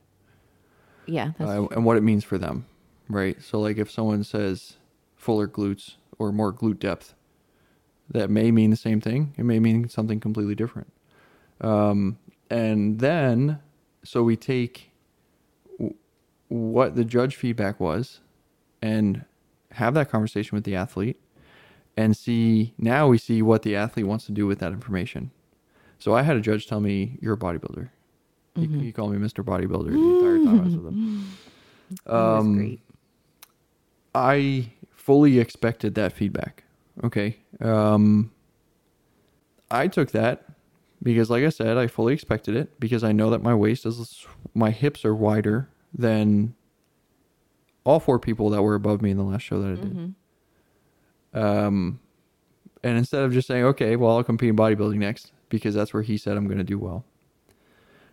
Yeah, that's uh, and what it means for them, right? So like if someone says fuller glutes or more glute depth, that may mean the same thing. It may mean something completely different. Um, and then, so we take w- what the judge feedback was and have that conversation with the athlete and see now we see what the athlete wants to do with that information. So I had a judge tell me, You're a bodybuilder. He, he called me Mr. Bodybuilder the entire time I was with him. Um, great. I fully expected that feedback. Okay. Um, I took that because, like I said, I fully expected it because I know that my waist is, my hips are wider than all four people that were above me in the last show that I did. Mhm. Um, and instead of just saying, okay, well, I'll compete in bodybuilding next because that's where he said I'm going to do well,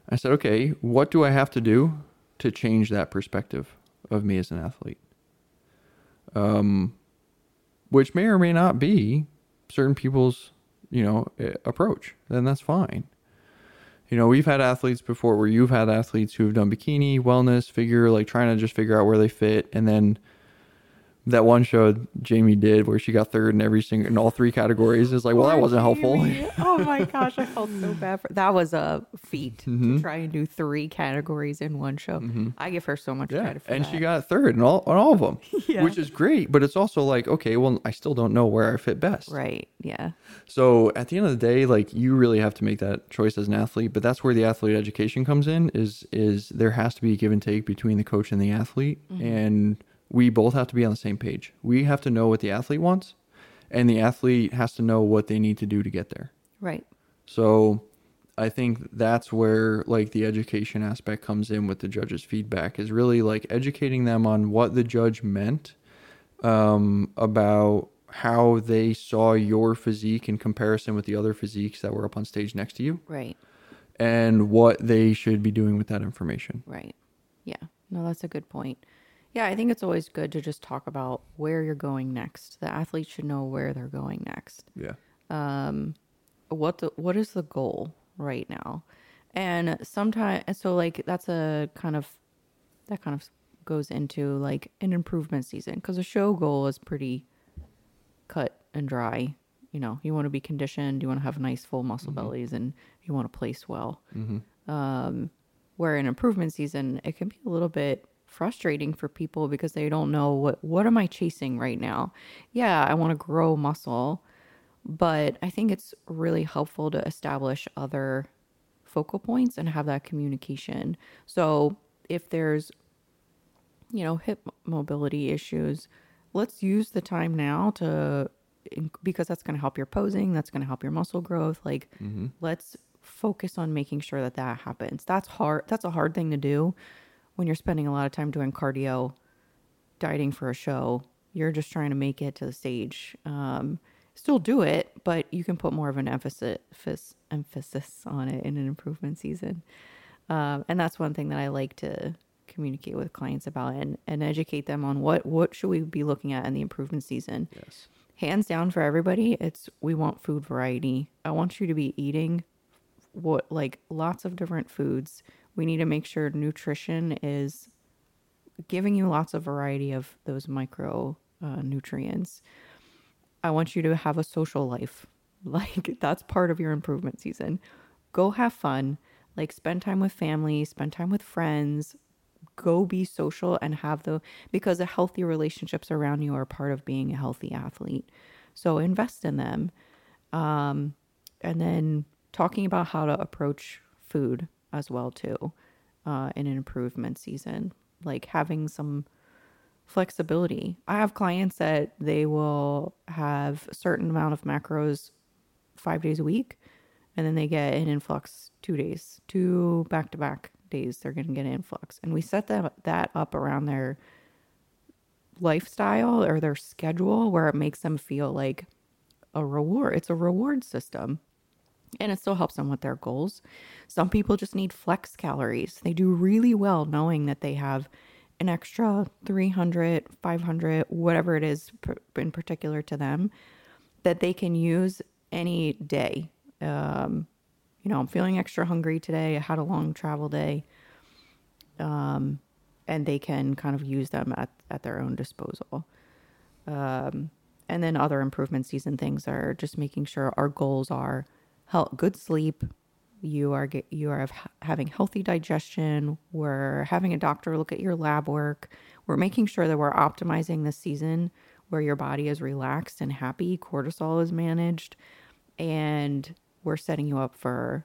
I said, okay, what do I have to do to change that perspective of me as an athlete? Um, which may or may not be certain people's, you know, approach. Then that's fine. You know, we've had athletes before where you've had athletes who have done bikini, wellness, figure, like trying to just figure out where they fit, and then that one show Jamie did where she got third in every single in all three categories is like, well, that wasn't helpful. Oh my gosh, I felt so bad for that. Was a feat Mhm. to try and do three categories in one show. I give her so much Yeah, credit for and that. she got third in all on all of them, Yeah. which is great. But it's also like, okay, well, I still don't know where I fit best. right. Yeah. So at the end of the day, like you really have to make that choice as an athlete. But that's where the athlete education comes in. Is is there has to be a give and take between the coach and the athlete, and we both have to be on the same page. We have to know what the athlete wants, and the athlete has to know what they need to do to get there. Right. So I think that's where like the education aspect comes in with the judge's feedback is really like educating them on what the judge meant um, about how they saw your physique in comparison with the other physiques that were up on stage next to you Right. and what they should be doing with that information. Right. Yeah. No, that's a good point. Yeah, I think it's always good to just talk about where you're going next. The athletes should know where they're going next. Yeah. Um, What the what is the goal right now? And sometimes so like that's a kind of that kind of goes into like an improvement season because a show goal is pretty cut and dry. You know, you want to be conditioned, you want to have nice full muscle bellies, and you want to place well. Um, where in improvement season, it can be a little bit frustrating for people because they don't know what what am I chasing right now. Yeah, I want to grow muscle, but I think it's really helpful to establish other focal points and have that communication. So if there's you know, hip mobility issues, let's use the time now to because that's going to help your posing, that's going to help your muscle growth. Like mm-hmm. let's focus on making sure that that happens. That's hard. That's a hard thing to do when you're spending a lot of time doing cardio, dieting for a show. You're just trying to make it to the stage. Um, still do it, but you can put more of an emphasis emphasis on it in an improvement season. Um, and that's one thing that I like to communicate with clients about and, and educate them on what what should we be looking at in the improvement season. Yes. Hands down for everybody, it's we want food variety. I want you to be eating what like lots of different foods. We need to make sure nutrition is giving you lots of variety of those micro uh, nutrients. I want you to have a social life. Like that's part of your improvement season. Go have fun. Like spend time with family, spend time with friends. Go be social and have the because the healthy relationships around you are part of being a healthy athlete. So invest in them. Um, and then talking about how to approach food as well too uh, in an improvement season, like having some flexibility. I have clients that they will have a certain amount of macros five days a week, and then they get an influx two days, two back to back days. They're going to get an influx, and we set that that up around their lifestyle or their schedule where it makes them feel like a reward. It's a reward system. And it still helps them with their goals. Some people just need flex calories. They do really well knowing that they have an extra 300, 500, whatever it is in particular to them, that they can use any day. Um, you know, I'm feeling extra hungry today. I had a long travel day. Um, and they can kind of use them at, at their own disposal. Um, and then other improvement season things are just making sure our goals are health, good sleep. You are get, you are having healthy digestion. We're having a doctor look at your lab work. We're making sure that we're optimizing the season where your body is relaxed and happy. Cortisol is managed, and we're setting you up for,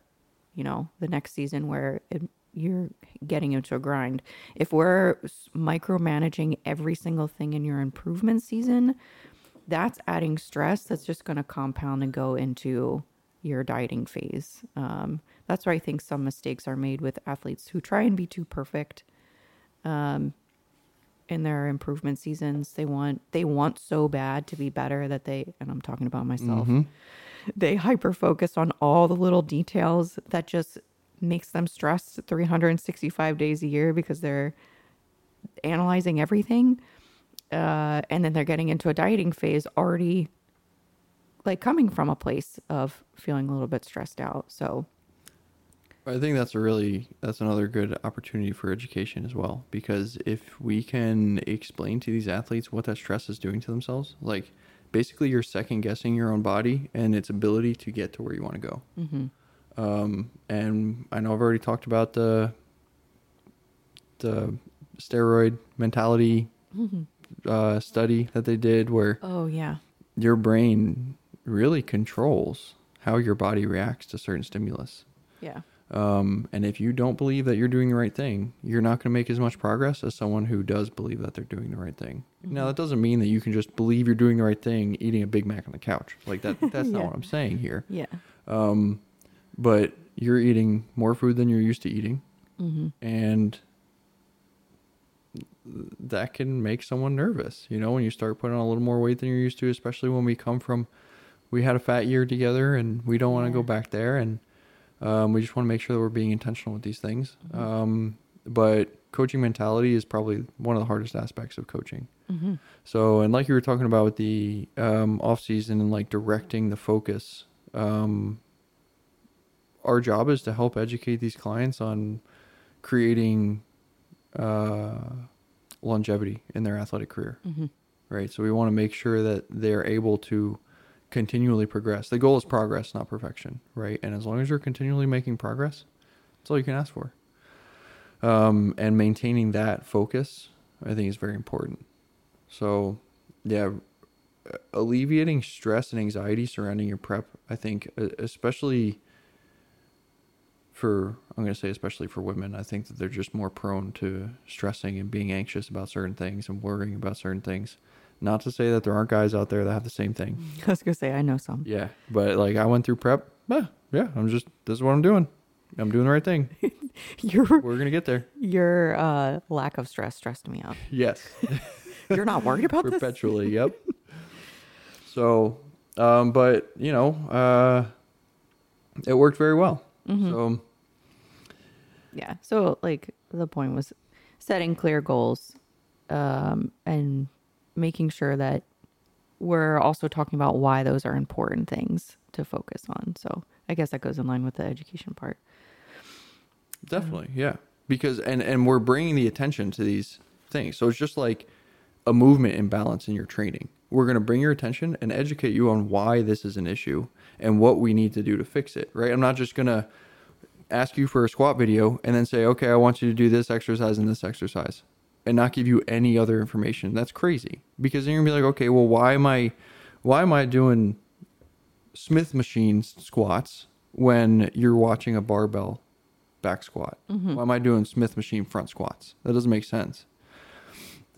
you know, the next season where it, you're getting into a grind. If we're micromanaging every single thing in your improvement season, that's adding stress that's just going to compound and go into your dieting phase. Um, that's where I think some mistakes are made with athletes who try and be too perfect um, in their improvement seasons. They want they want so bad to be better that they and I'm talking about myself. They hyper focus on all the little details that just makes them stressed 365 days a year because they're analyzing everything uh, and then they're getting into a dieting phase already like coming from a place of feeling a little bit stressed out so. I think that's a really that's another good opportunity for education as well because if we can explain to these athletes what that stress is doing to themselves, like basically you're second guessing your own body and its ability to get to where you want to go. Um, and I know I've already talked about the the steroid mentality uh, study that they did where oh yeah. your brain really controls how your body reacts to certain stimulus. yeah Um, and if you don't believe that you're doing the right thing, you're not going to make as much progress as someone who does believe that they're doing the right thing. Now, that doesn't mean that you can just believe you're doing the right thing eating a Big Mac on the couch. Like that, that's not what I'm saying here. yeah Um, but you're eating more food than you're used to eating, mm-hmm. and that can make someone nervous. You know, when you start putting on a little more weight than you're used to, especially when we come from, we had a fat year together and we don't want to Yeah. go back there. And um, we just want to make sure that we're being intentional with these things. Um, but coaching mentality is probably one of the hardest aspects of coaching. Mm-hmm. So, and like you were talking about with the um, off season and like directing the focus, um, our job is to help educate these clients on creating uh, longevity in their athletic career, Mm-hmm. right? So we want to make sure that they're able to continually progress. The goal is progress, not perfection, right? And as long as you're continually making progress, that's all you can ask for. Um, and maintaining that focus, I think, is very important. So, yeah, alleviating stress and anxiety surrounding your prep, I think, especially for, I'm going to say, especially for women, I think that they're just more prone to stressing and being anxious about certain things and worrying about certain things. Not to say that there aren't guys out there that have the same thing. I was gonna say I know some. Yeah, but like I went through prep. Yeah, yeah, I'm just, this is what I'm doing. I'm doing the right thing. Your We're going to get there. your uh, lack of stress stressed me out. Yes. You're not worried about this. perpetually yep so um but you know uh it worked very well Mm-hmm. so Yeah. So like the point was setting clear goals um, and making sure that we're also talking about why those are important things to focus on. So I guess that goes in line with the education part. definitely yeah. Because and and we're bringing the attention to these things. So it's just like a movement imbalance in your training. We're going to bring your attention and educate you on why this is an issue and what we need to do to fix it right? I'm not just going to ask you for a squat video and then say okay i want you to do this exercise and this exercise and not give you any other information. That's crazy. Because then you're to be like okay well why am i why am i doing smith machine squats when you're watching a barbell back squat? Mm-hmm. Why am i doing smith machine front squats? That doesn't make sense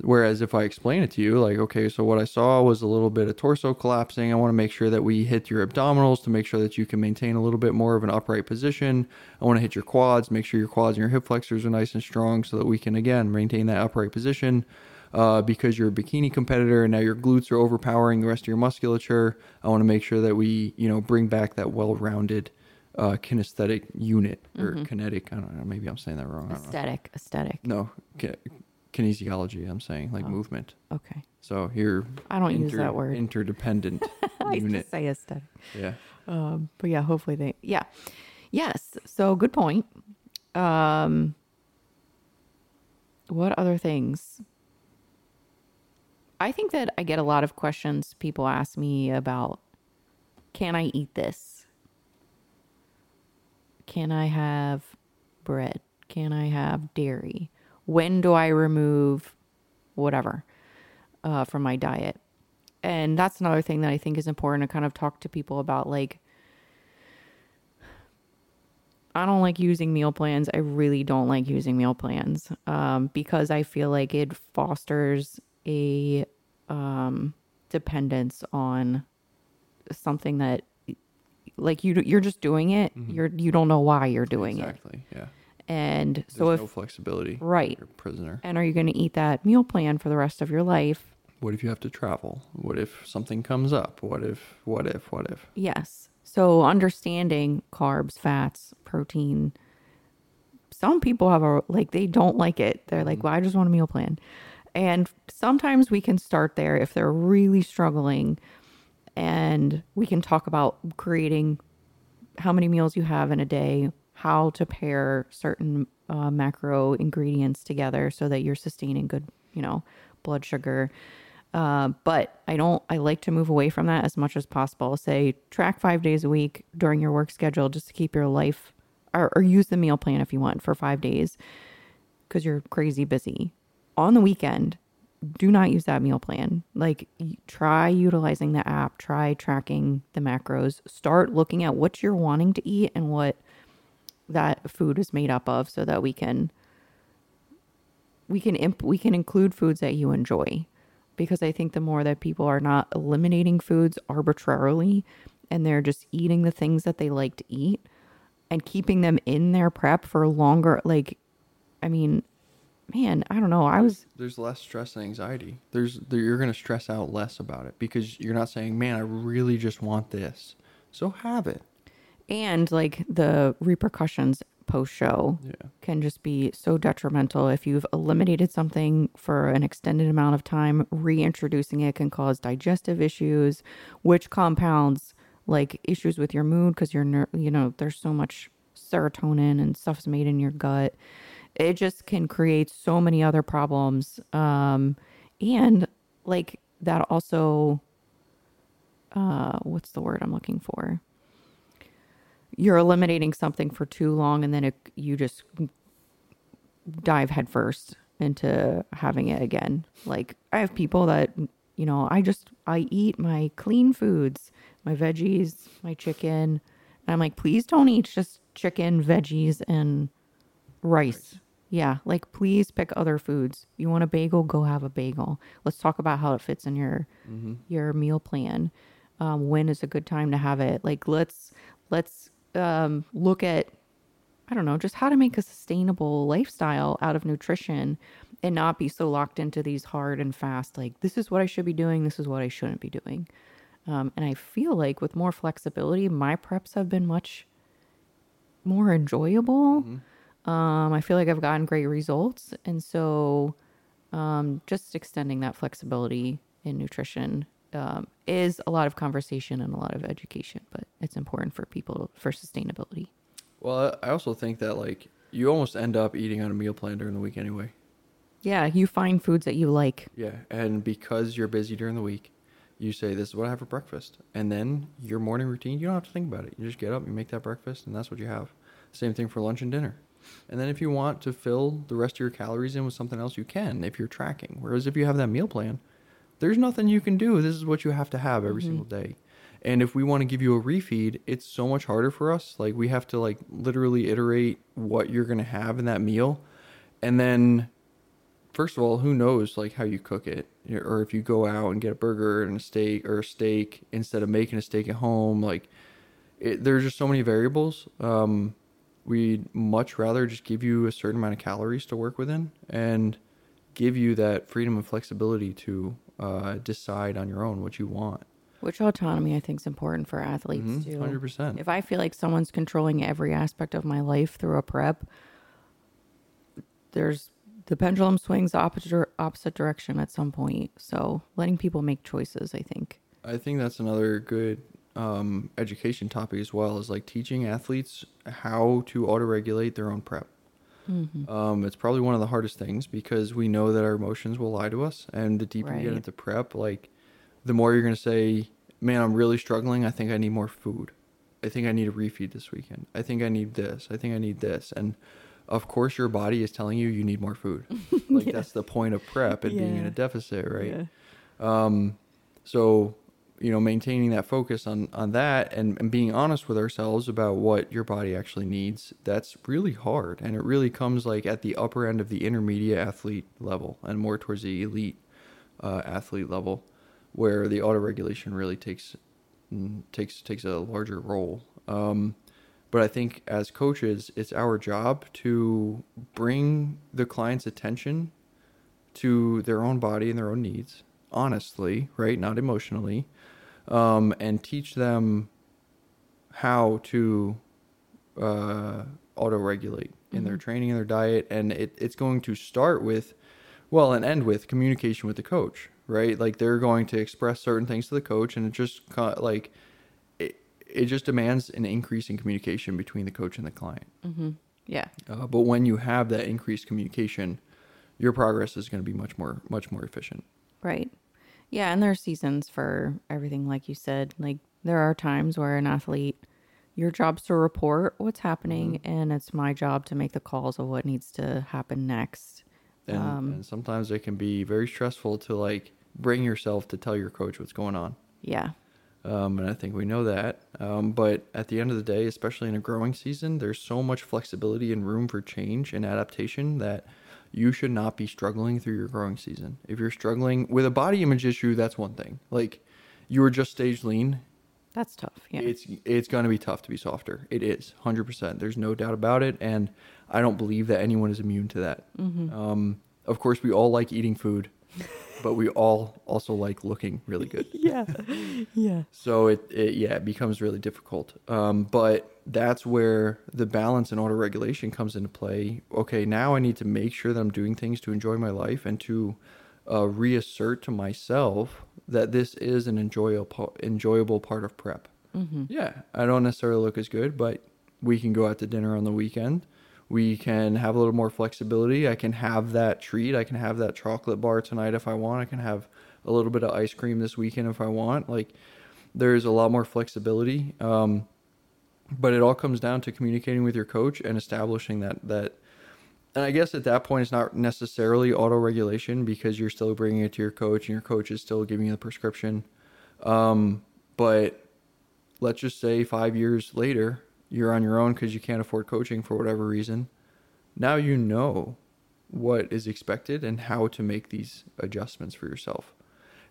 Whereas if I explain it to you, like, okay, so what I saw was a little bit of torso collapsing. I want to make sure that we hit your abdominals to make sure that you can maintain a little bit more of an upright position. I want to hit your quads, make sure your quads and your hip flexors are nice and strong so that we can, again, maintain that upright position. Uh, because you're a bikini competitor and now your glutes are overpowering the rest of your musculature. I want to make sure that we, you know, bring back that well-rounded uh, kinesthetic unit or kinetic. I don't know. Maybe I'm saying that wrong. Aesthetic. Aesthetic. No, ki- kinesiology. I'm saying like movement. Okay. So you're. I don't use that word. Interdependent I unit. just say aesthetic. Yeah. Um, but yeah, hopefully they, yeah. Yes. So good point. Um, what other things? I think that I get a lot of questions people ask me about can I eat this? Can I have bread? Can I have dairy? When do I remove whatever uh, from my diet? And that's another thing that I think is important to kind of talk to people about. Like, I don't like using meal plans. I really don't like using meal plans um, because I feel like it fosters a um, dependence on something that, like you, you're just doing it. You're you don't know why you're doing it, exactly. Yeah. And There's so if no flexibility. right, You're a prisoner. and are you going to eat that meal plan for the rest of your life? What if you have to travel? What if something comes up? What if? What if? What if? Yes. So understanding carbs, fats, protein. Some people have a like they don't like it. They're like, mm-hmm. "Well, I just want a meal plan." And sometimes we can start there if they're really struggling and we can talk about creating how many meals you have in a day, how to pair certain uh, macro ingredients together so that you're sustaining good, you know, blood sugar. Uh, but I don't, I like to move away from that as much as possible. Say track five days a week during your work schedule just to keep your life, or, or use the meal plan if you want for five days because you're crazy busy. On the weekend, do not use that meal plan. Like, try utilizing the app, try tracking the macros, start looking at what you're wanting to eat and what that food is made up of so that we can we can imp- we can include foods that you enjoy because I think the more that people are not eliminating foods arbitrarily and they're just eating the things that they like to eat and keeping them in their prep for longer like I mean man, I don't know. I was there's less stress and anxiety. There's there, you're going to stress out less about it because you're not saying, "Man, I really just want this." So have it. And like the repercussions post show Yeah. can just be so detrimental. If you've eliminated something for an extended amount of time reintroducing it can cause digestive issues which compounds like issues with your mood because you're ner- you know there's so much serotonin and stuff's made in your gut. It just can create so many other problems um and like that also uh what's the word i'm looking for you're eliminating something for too long and then it, you just dive headfirst into having it again. Like I have people that you know, I just I eat my clean foods, my veggies, my chicken. And I'm like, please don't eat just chicken, veggies, and rice. Yeah, like please pick other foods. You want a bagel, go have a bagel. Let's talk about how it fits in your your meal plan. Um, when is a good time to have it? Like let's let's um, look at I don't know, just how to make a sustainable lifestyle out of nutrition and not be so locked into these hard and fast, like, this is what I should be doing, this is what I shouldn't be doing. Um, and I feel like with more flexibility, my preps have been much more enjoyable. Um, I feel like I've gotten great results. And so um, just extending that flexibility in nutrition um, is a lot of conversation and a lot of education, but it's important for people for sustainability. Well, I also think that like you almost end up eating on a meal plan during the week anyway. Yeah, you find foods that you like. Yeah, and because you're busy during the week, you say this is what I have for breakfast, and then your morning routine, you don't have to think about it. You just get up, you make that breakfast, and that's what you have. Same thing for lunch and dinner. And then if you want to fill the rest of your calories in with something else, you can if you're tracking. Whereas if you have that meal plan, there's nothing you can do. This is what you have to have every single day. And if we want to give you a refeed, it's so much harder for us. Like we have to like literally iterate what you're going to have in that meal. And then first of all, who knows like how you cook it, or if you go out and get a burger and a steak or a steak instead of making a steak at home. Like, it, there's just so many variables. Um, we'd much rather just give you a certain amount of calories to work within and give you that freedom and flexibility to uh, decide on your own what you want. Which autonomy I think is important for athletes Mhm, too. 100%. If I feel like someone's controlling every aspect of my life through a prep, there's the pendulum swings opposite opposite direction at some point. So letting people make choices, I think. I think that's another good um, education topic as well is like teaching athletes how to auto regulate their own prep. Um, it's probably one of the hardest things because we know that our emotions will lie to us, and the deeper you get into prep, like the more you're gonna say, "Man, I'm really struggling. I think I need more food. I think I need a refeed this weekend. I think I need this. I think I need this." And of course, your body is telling you you need more food. Like that's the point of prep and being in a deficit, right? Um, so you know, maintaining that focus on on that and, and being honest with ourselves about what your body actually needs, that's really hard. And it really comes like at the upper end of the intermediate athlete level and more towards the elite uh, athlete level, where the auto regulation really takes mm, takes takes a larger role. Um, but I think as coaches, it's our job to bring the client's attention to their own body and their own needs, honestly, right? Not emotionally, um, and teach them how to uh, auto regulate in their training and their diet. And it, it's going to start with, well, and end with communication with the coach, right? Like they're going to express certain things to the coach, and it just like it, it just demands an increase in communication between the coach and the client. Yeah. Uh, but when you have that increased communication, your progress is going to be much more much more efficient. Right. Yeah, and there are seasons for everything, like you said. Like there are times where an athlete, your job's to report what's happening, and it's my job to make the calls of what needs to happen next. And, Um, and sometimes it can be very stressful to like bring yourself to tell your coach what's going on. Yeah. Um, and I think we know that. Um, but at the end of the day, especially in a growing season, there's so much flexibility and room for change and adaptation that you should not be struggling through your growing season. If you're struggling with a body image issue, that's one thing. Like you were just stage lean, That's tough. Yeah. it's it's going to be tough to be softer. It is 100%. There's no doubt about it and I don't believe that anyone is immune to that. Um, of course we all like eating food, but we all also like looking really good. yeah. Yeah. So it, it yeah, it becomes really difficult. Um, but that's where the balance and auto regulation comes into play. Okay, now I need to make sure that I'm doing things to enjoy my life and to uh, reassert to myself that this is an enjoyable enjoyable part of prep. Yeah, I don't necessarily look as good, but we can go out to dinner on the weekend. We can have a little more flexibility. I can have that treat. I can have that chocolate bar tonight if I want. I can have a little bit of ice cream this weekend if I want. Like, there's a lot more flexibility. Um, but it all comes down to communicating with your coach and establishing that that and i guess at that point it's not necessarily auto regulation because you're still bringing it to your coach and your coach is still giving you the prescription um, but let's just say five years later you're on your own because you can't afford coaching for whatever reason now you know what is expected and how to make these adjustments for yourself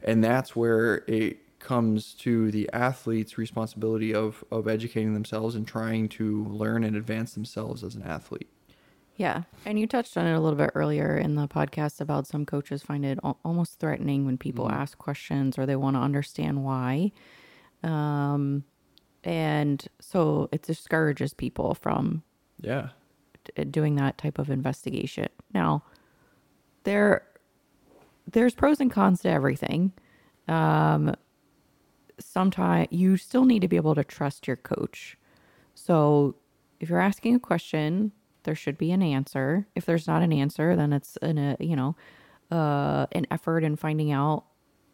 and that's where it comes to the athlete's responsibility of of educating themselves and trying to learn and advance themselves as an athlete Yeah. And you touched on it a little bit earlier in the podcast about some coaches find it almost threatening when people ask questions or they want to understand why. Um, and so it discourages people from yeah d- doing that type of investigation. Now, there there's pros and cons to everything. Um, sometimes you still need to be able to trust your coach. So, if you're asking a question, there should be an answer. If there's not an answer, then it's an a, you know uh, an effort in finding out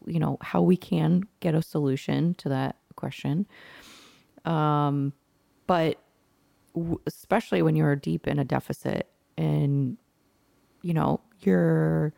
you know how we can get a solution to that question. Um, but w- especially when you're deep in a deficit and you know your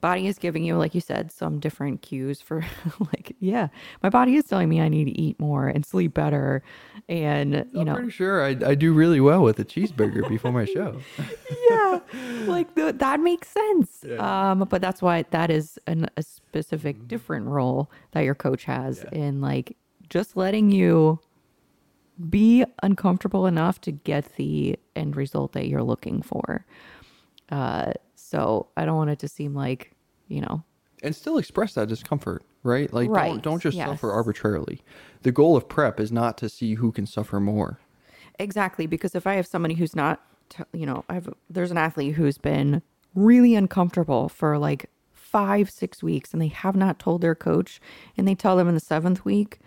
body is giving you like you said some different cues for like yeah my body is telling me i need to eat more and sleep better and you know i'm know pretty sure I, I do really well with a cheeseburger before my show. Yeah like the, that makes sense. Um but that's why that is an, a specific different role that your coach has in like just letting you be uncomfortable enough to get the end result that you're looking for. Uh so i don't want it to seem like you know. And still express that discomfort right? Like Right, don't, don't just yes. suffer arbitrarily. The goal of prep is not to see who can suffer more. Exactly, because if I have somebody who's not, t- you know, I have there's an athlete who's been really uncomfortable for like five, six weeks, and they have not told their coach, and they tell them in the seventh week,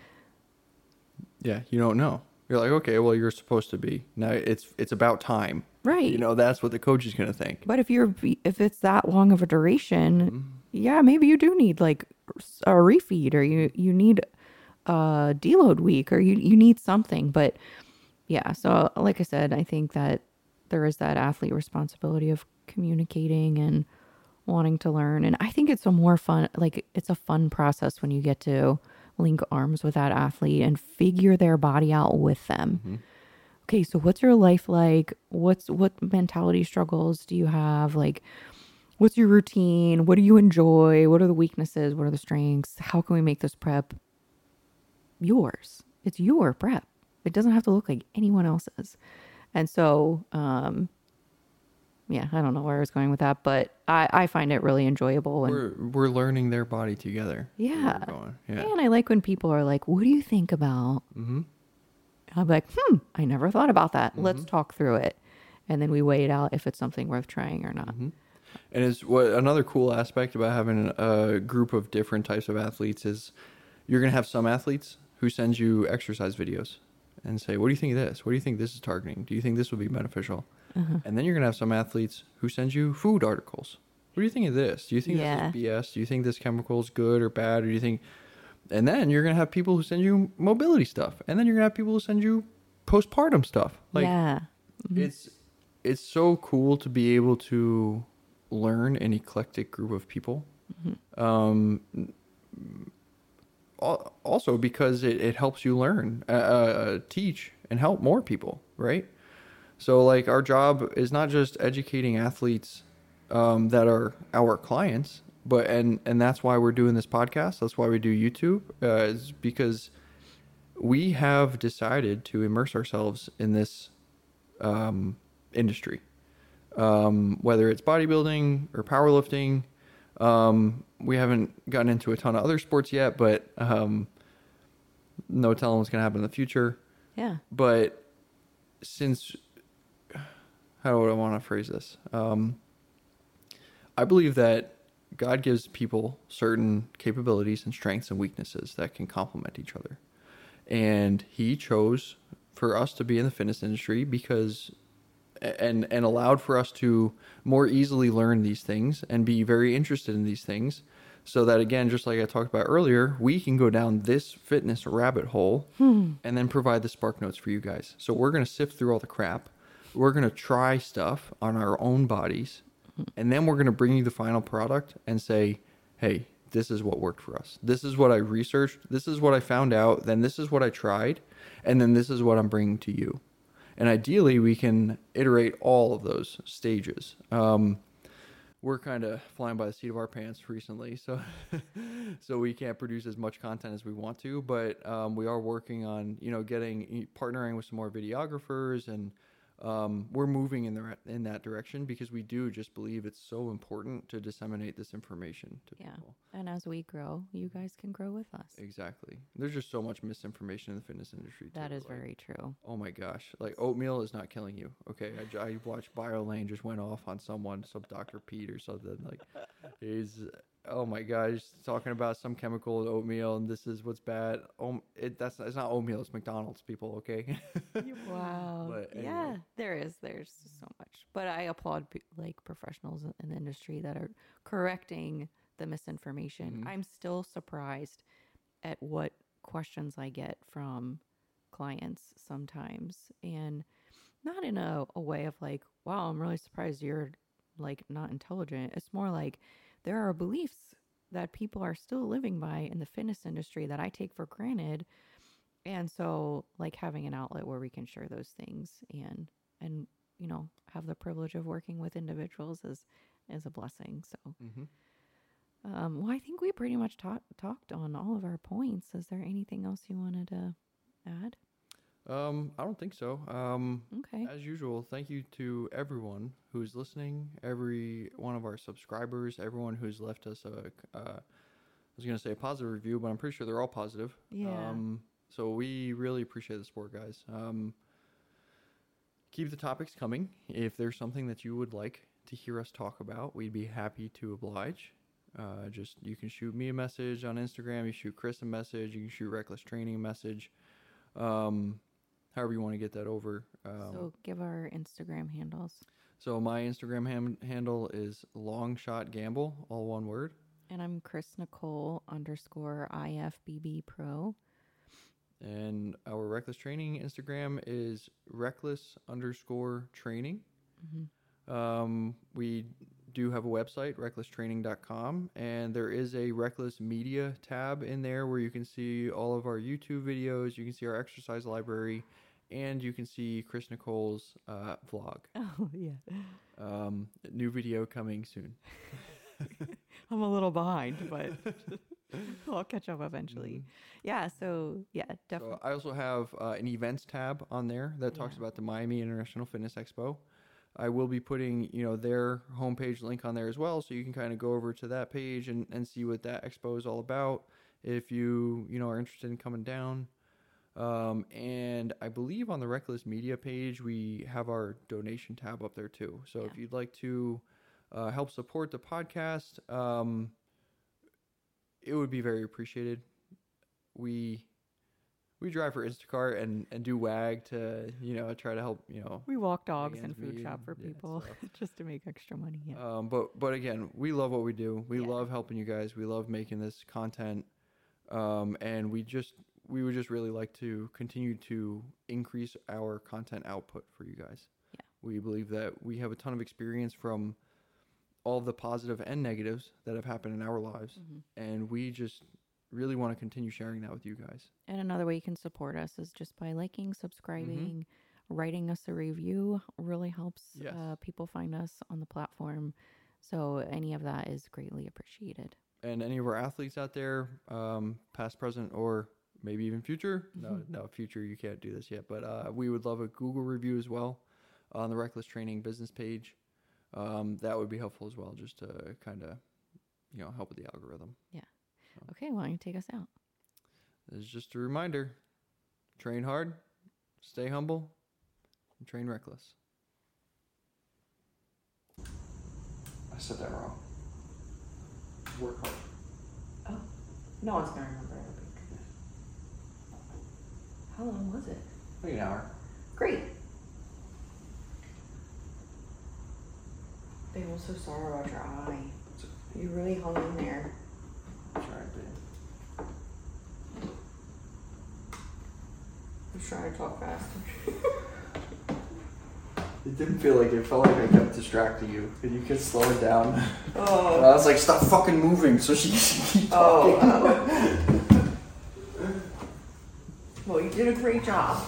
yeah you don't know you're like okay well you're supposed to be. Now it's it's about time. Right? you know that's what the coach is going to think. But if you're if it's that long of a duration, mm-hmm. yeah, maybe you do need like a refeed, or you you need a deload week, or you you need something. But yeah, so like I said, I think that there is that athlete responsibility of communicating and wanting to learn, and I think it's a more fun like it's a fun process when you get to link arms with that athlete and figure their body out with them. Okay so what's your life like? What's what mentality struggles do you have? Like what's your routine? What do you enjoy? What are the weaknesses? What are the strengths? How can we make this prep yours? It's your prep. It doesn't have to look like anyone else's. And so um yeah i don't know where i was going with that but i i find it really enjoyable and we're we're learning their body together Yeah. yeah and I like when people are like, "What do you think about?" Mm-hmm. I'm like, "Hmm, I never thought about that. Let's talk through it," and then we weigh it out if it's something worth trying or not. And it's what another cool aspect about having a group of different types of athletes is you're going to have some athletes who send you exercise videos and say, "What do you think of this? What do you think this is targeting? Do you think this would be beneficial?" And then you're going to have some athletes who send you food articles. What do you think of this? Do you think Yeah. this is BS? Do you think this chemical is good or bad? Or do you think? And then you're going to have people who send you mobility stuff, and then you're going to have people who send you postpartum stuff. Like yeah, it's it's so cool to be able to learn an eclectic group of people um also because it, it helps you learn uh, uh, teach and help more people right so like our job is not just educating athletes um, that are our clients but and and that's why we're doing this podcast that's why we do youtube uh, is because we have decided to immerse ourselves in this um, industry, um, whether it's bodybuilding or powerlifting. Um, we haven't gotten into a ton of other sports yet, but um, no telling what's going to happen in the future. Yeah. But since, how would I want to phrase this? Um, I believe that God gives people certain capabilities and strengths and weaknesses that can complement each other. And He chose for us to be in the fitness industry because and and allowed for us to more easily learn these things and be very interested in these things so that again just like i talked about earlier we can go down this fitness rabbit hole and then provide the spark notes for you guys so we're going to sift through all the crap we're going to try stuff on our own bodies and then we're going to bring you the final product and say hey this is what worked for us. This is what i researched. This is what i found out. Then this is what i tried and then this is what i'm bringing to you. And ideally we can iterate all of those stages. Um, we're kind of flying by the seat of our pants recently so so we can't produce as much content as we want to but um, we are working on you know getting partnering with some more videographers and um, we're moving in the in that direction because we do just believe it's so important to disseminate this information to Yeah. people And as we grow, you guys can grow with us. exactly there's just so much misinformation in the fitness industry That too, is like- very true. Oh my gosh! Like oatmeal is not killing you. Okay, I watched BioLayne just went off on someone, some Dr. Pete or something. Like he's oh my gosh, talking about some chemical in oatmeal and this is what's bad. Oh, it that's it's not oatmeal. It's McDonald's people. Okay. Wow. But anyway. Yeah, there is. There's so much. But I applaud pe- like professionals in- the industry that are correcting the misinformation. Mhm. I'm still surprised at what questions I get from clients sometimes. And not in a, a way of like, wow, I'm really surprised you're like not intelligent. It's more like there are beliefs that people are still living by in the fitness industry that I take for granted. And so like having an outlet where we can share those things and and you know, have the privilege of working with individuals is is a blessing. So hmm um well I think we pretty much talked talked on all of our points. Is there anything else you wanted to add? Um, I don't think so. Um, Okay. As usual, thank you to everyone who's listening, every one of our subscribers, everyone who's left us a, uh, I was going to say a positive review, but I'm pretty sure they're all positive. Yeah. Um, so we really appreciate the support, guys. Um, keep the topics coming. If there's something that you would like to hear us talk about, we'd be happy to oblige. Uh, just you can shoot me a message on Instagram. You shoot Chris a message. You can shoot Reckless Training a message. Um, however you want to get that over. Um, so give our Instagram handles. so my Instagram ham- handle is Longshot Gamble, all one word. And I'm Chris Nicole underscore IFBB Pro. And our Reckless Training Instagram is reckless underscore training. Mhm. Um, we do have a website, recklesstraining.com, and there is a Reckless Media tab in there where you can see all of our YouTube videos, you can see our exercise library, and you can see Chris Nicole's uh, vlog. Oh yeah. Um, new video coming soon. I'm a little behind, but I'll catch up eventually. Yeah, so yeah, definitely. So I also have uh, an events tab on there that talks Yeah. about the Miami International Fitness Expo. I will be putting, you know, their homepage link on there as well, so you can kind of go over to that page and, and see what that expo is all about. If you, you know, are interested in coming down, um, and I believe on the Reckless Media page we have our donation tab up there too. So if you'd like to uh, help support the podcast, um, it would be very appreciated. We we drive for Instacart and, and do WAG to you know try to help you know we walk dogs and food shop for yeah, people so- just to make extra money. Yeah. Um, but but again, we love what we do. We Yeah. love helping you guys. We love making this content, um, and we just we would just really like to continue to increase our content output for you guys. Yeah. We believe that we have a ton of experience from all the positive and negatives that have happened in our lives, Mhm. and we just really want to continue sharing that with you guys. And another way you can support us is just by liking, subscribing, writing us a review. Really helps Yes. uh, people find us on the platform. So any of that is greatly appreciated. And any of our athletes out there, um, past, present, or maybe even future. No, no, future you can't do this yet, but uh, we would love a Google review as well on the Reckless Training business page. Um, that would be helpful as well, just to kind of, you know, help with the algorithm. Yeah. Okay, why don't you take us out? This is just a reminder: train hard, stay humble, and train reckless. I said that wrong. Work hard. Oh, no one's gonna remember. I don't think. How long was it? Like an hour. Great. Babe, I'm so sorry about your eye. You really hung in there. Sorry, babe. I'm trying to talk faster. It didn't feel like it. felt like I kept distracting you. and you kept slowing it down? Oh. And Oh. I was like, stop fucking moving so she keep talking. Oh. Uh-huh. well, you did a great job.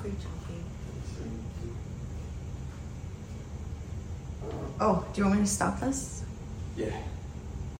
Great job, babe. Oh, do you want me to stop this?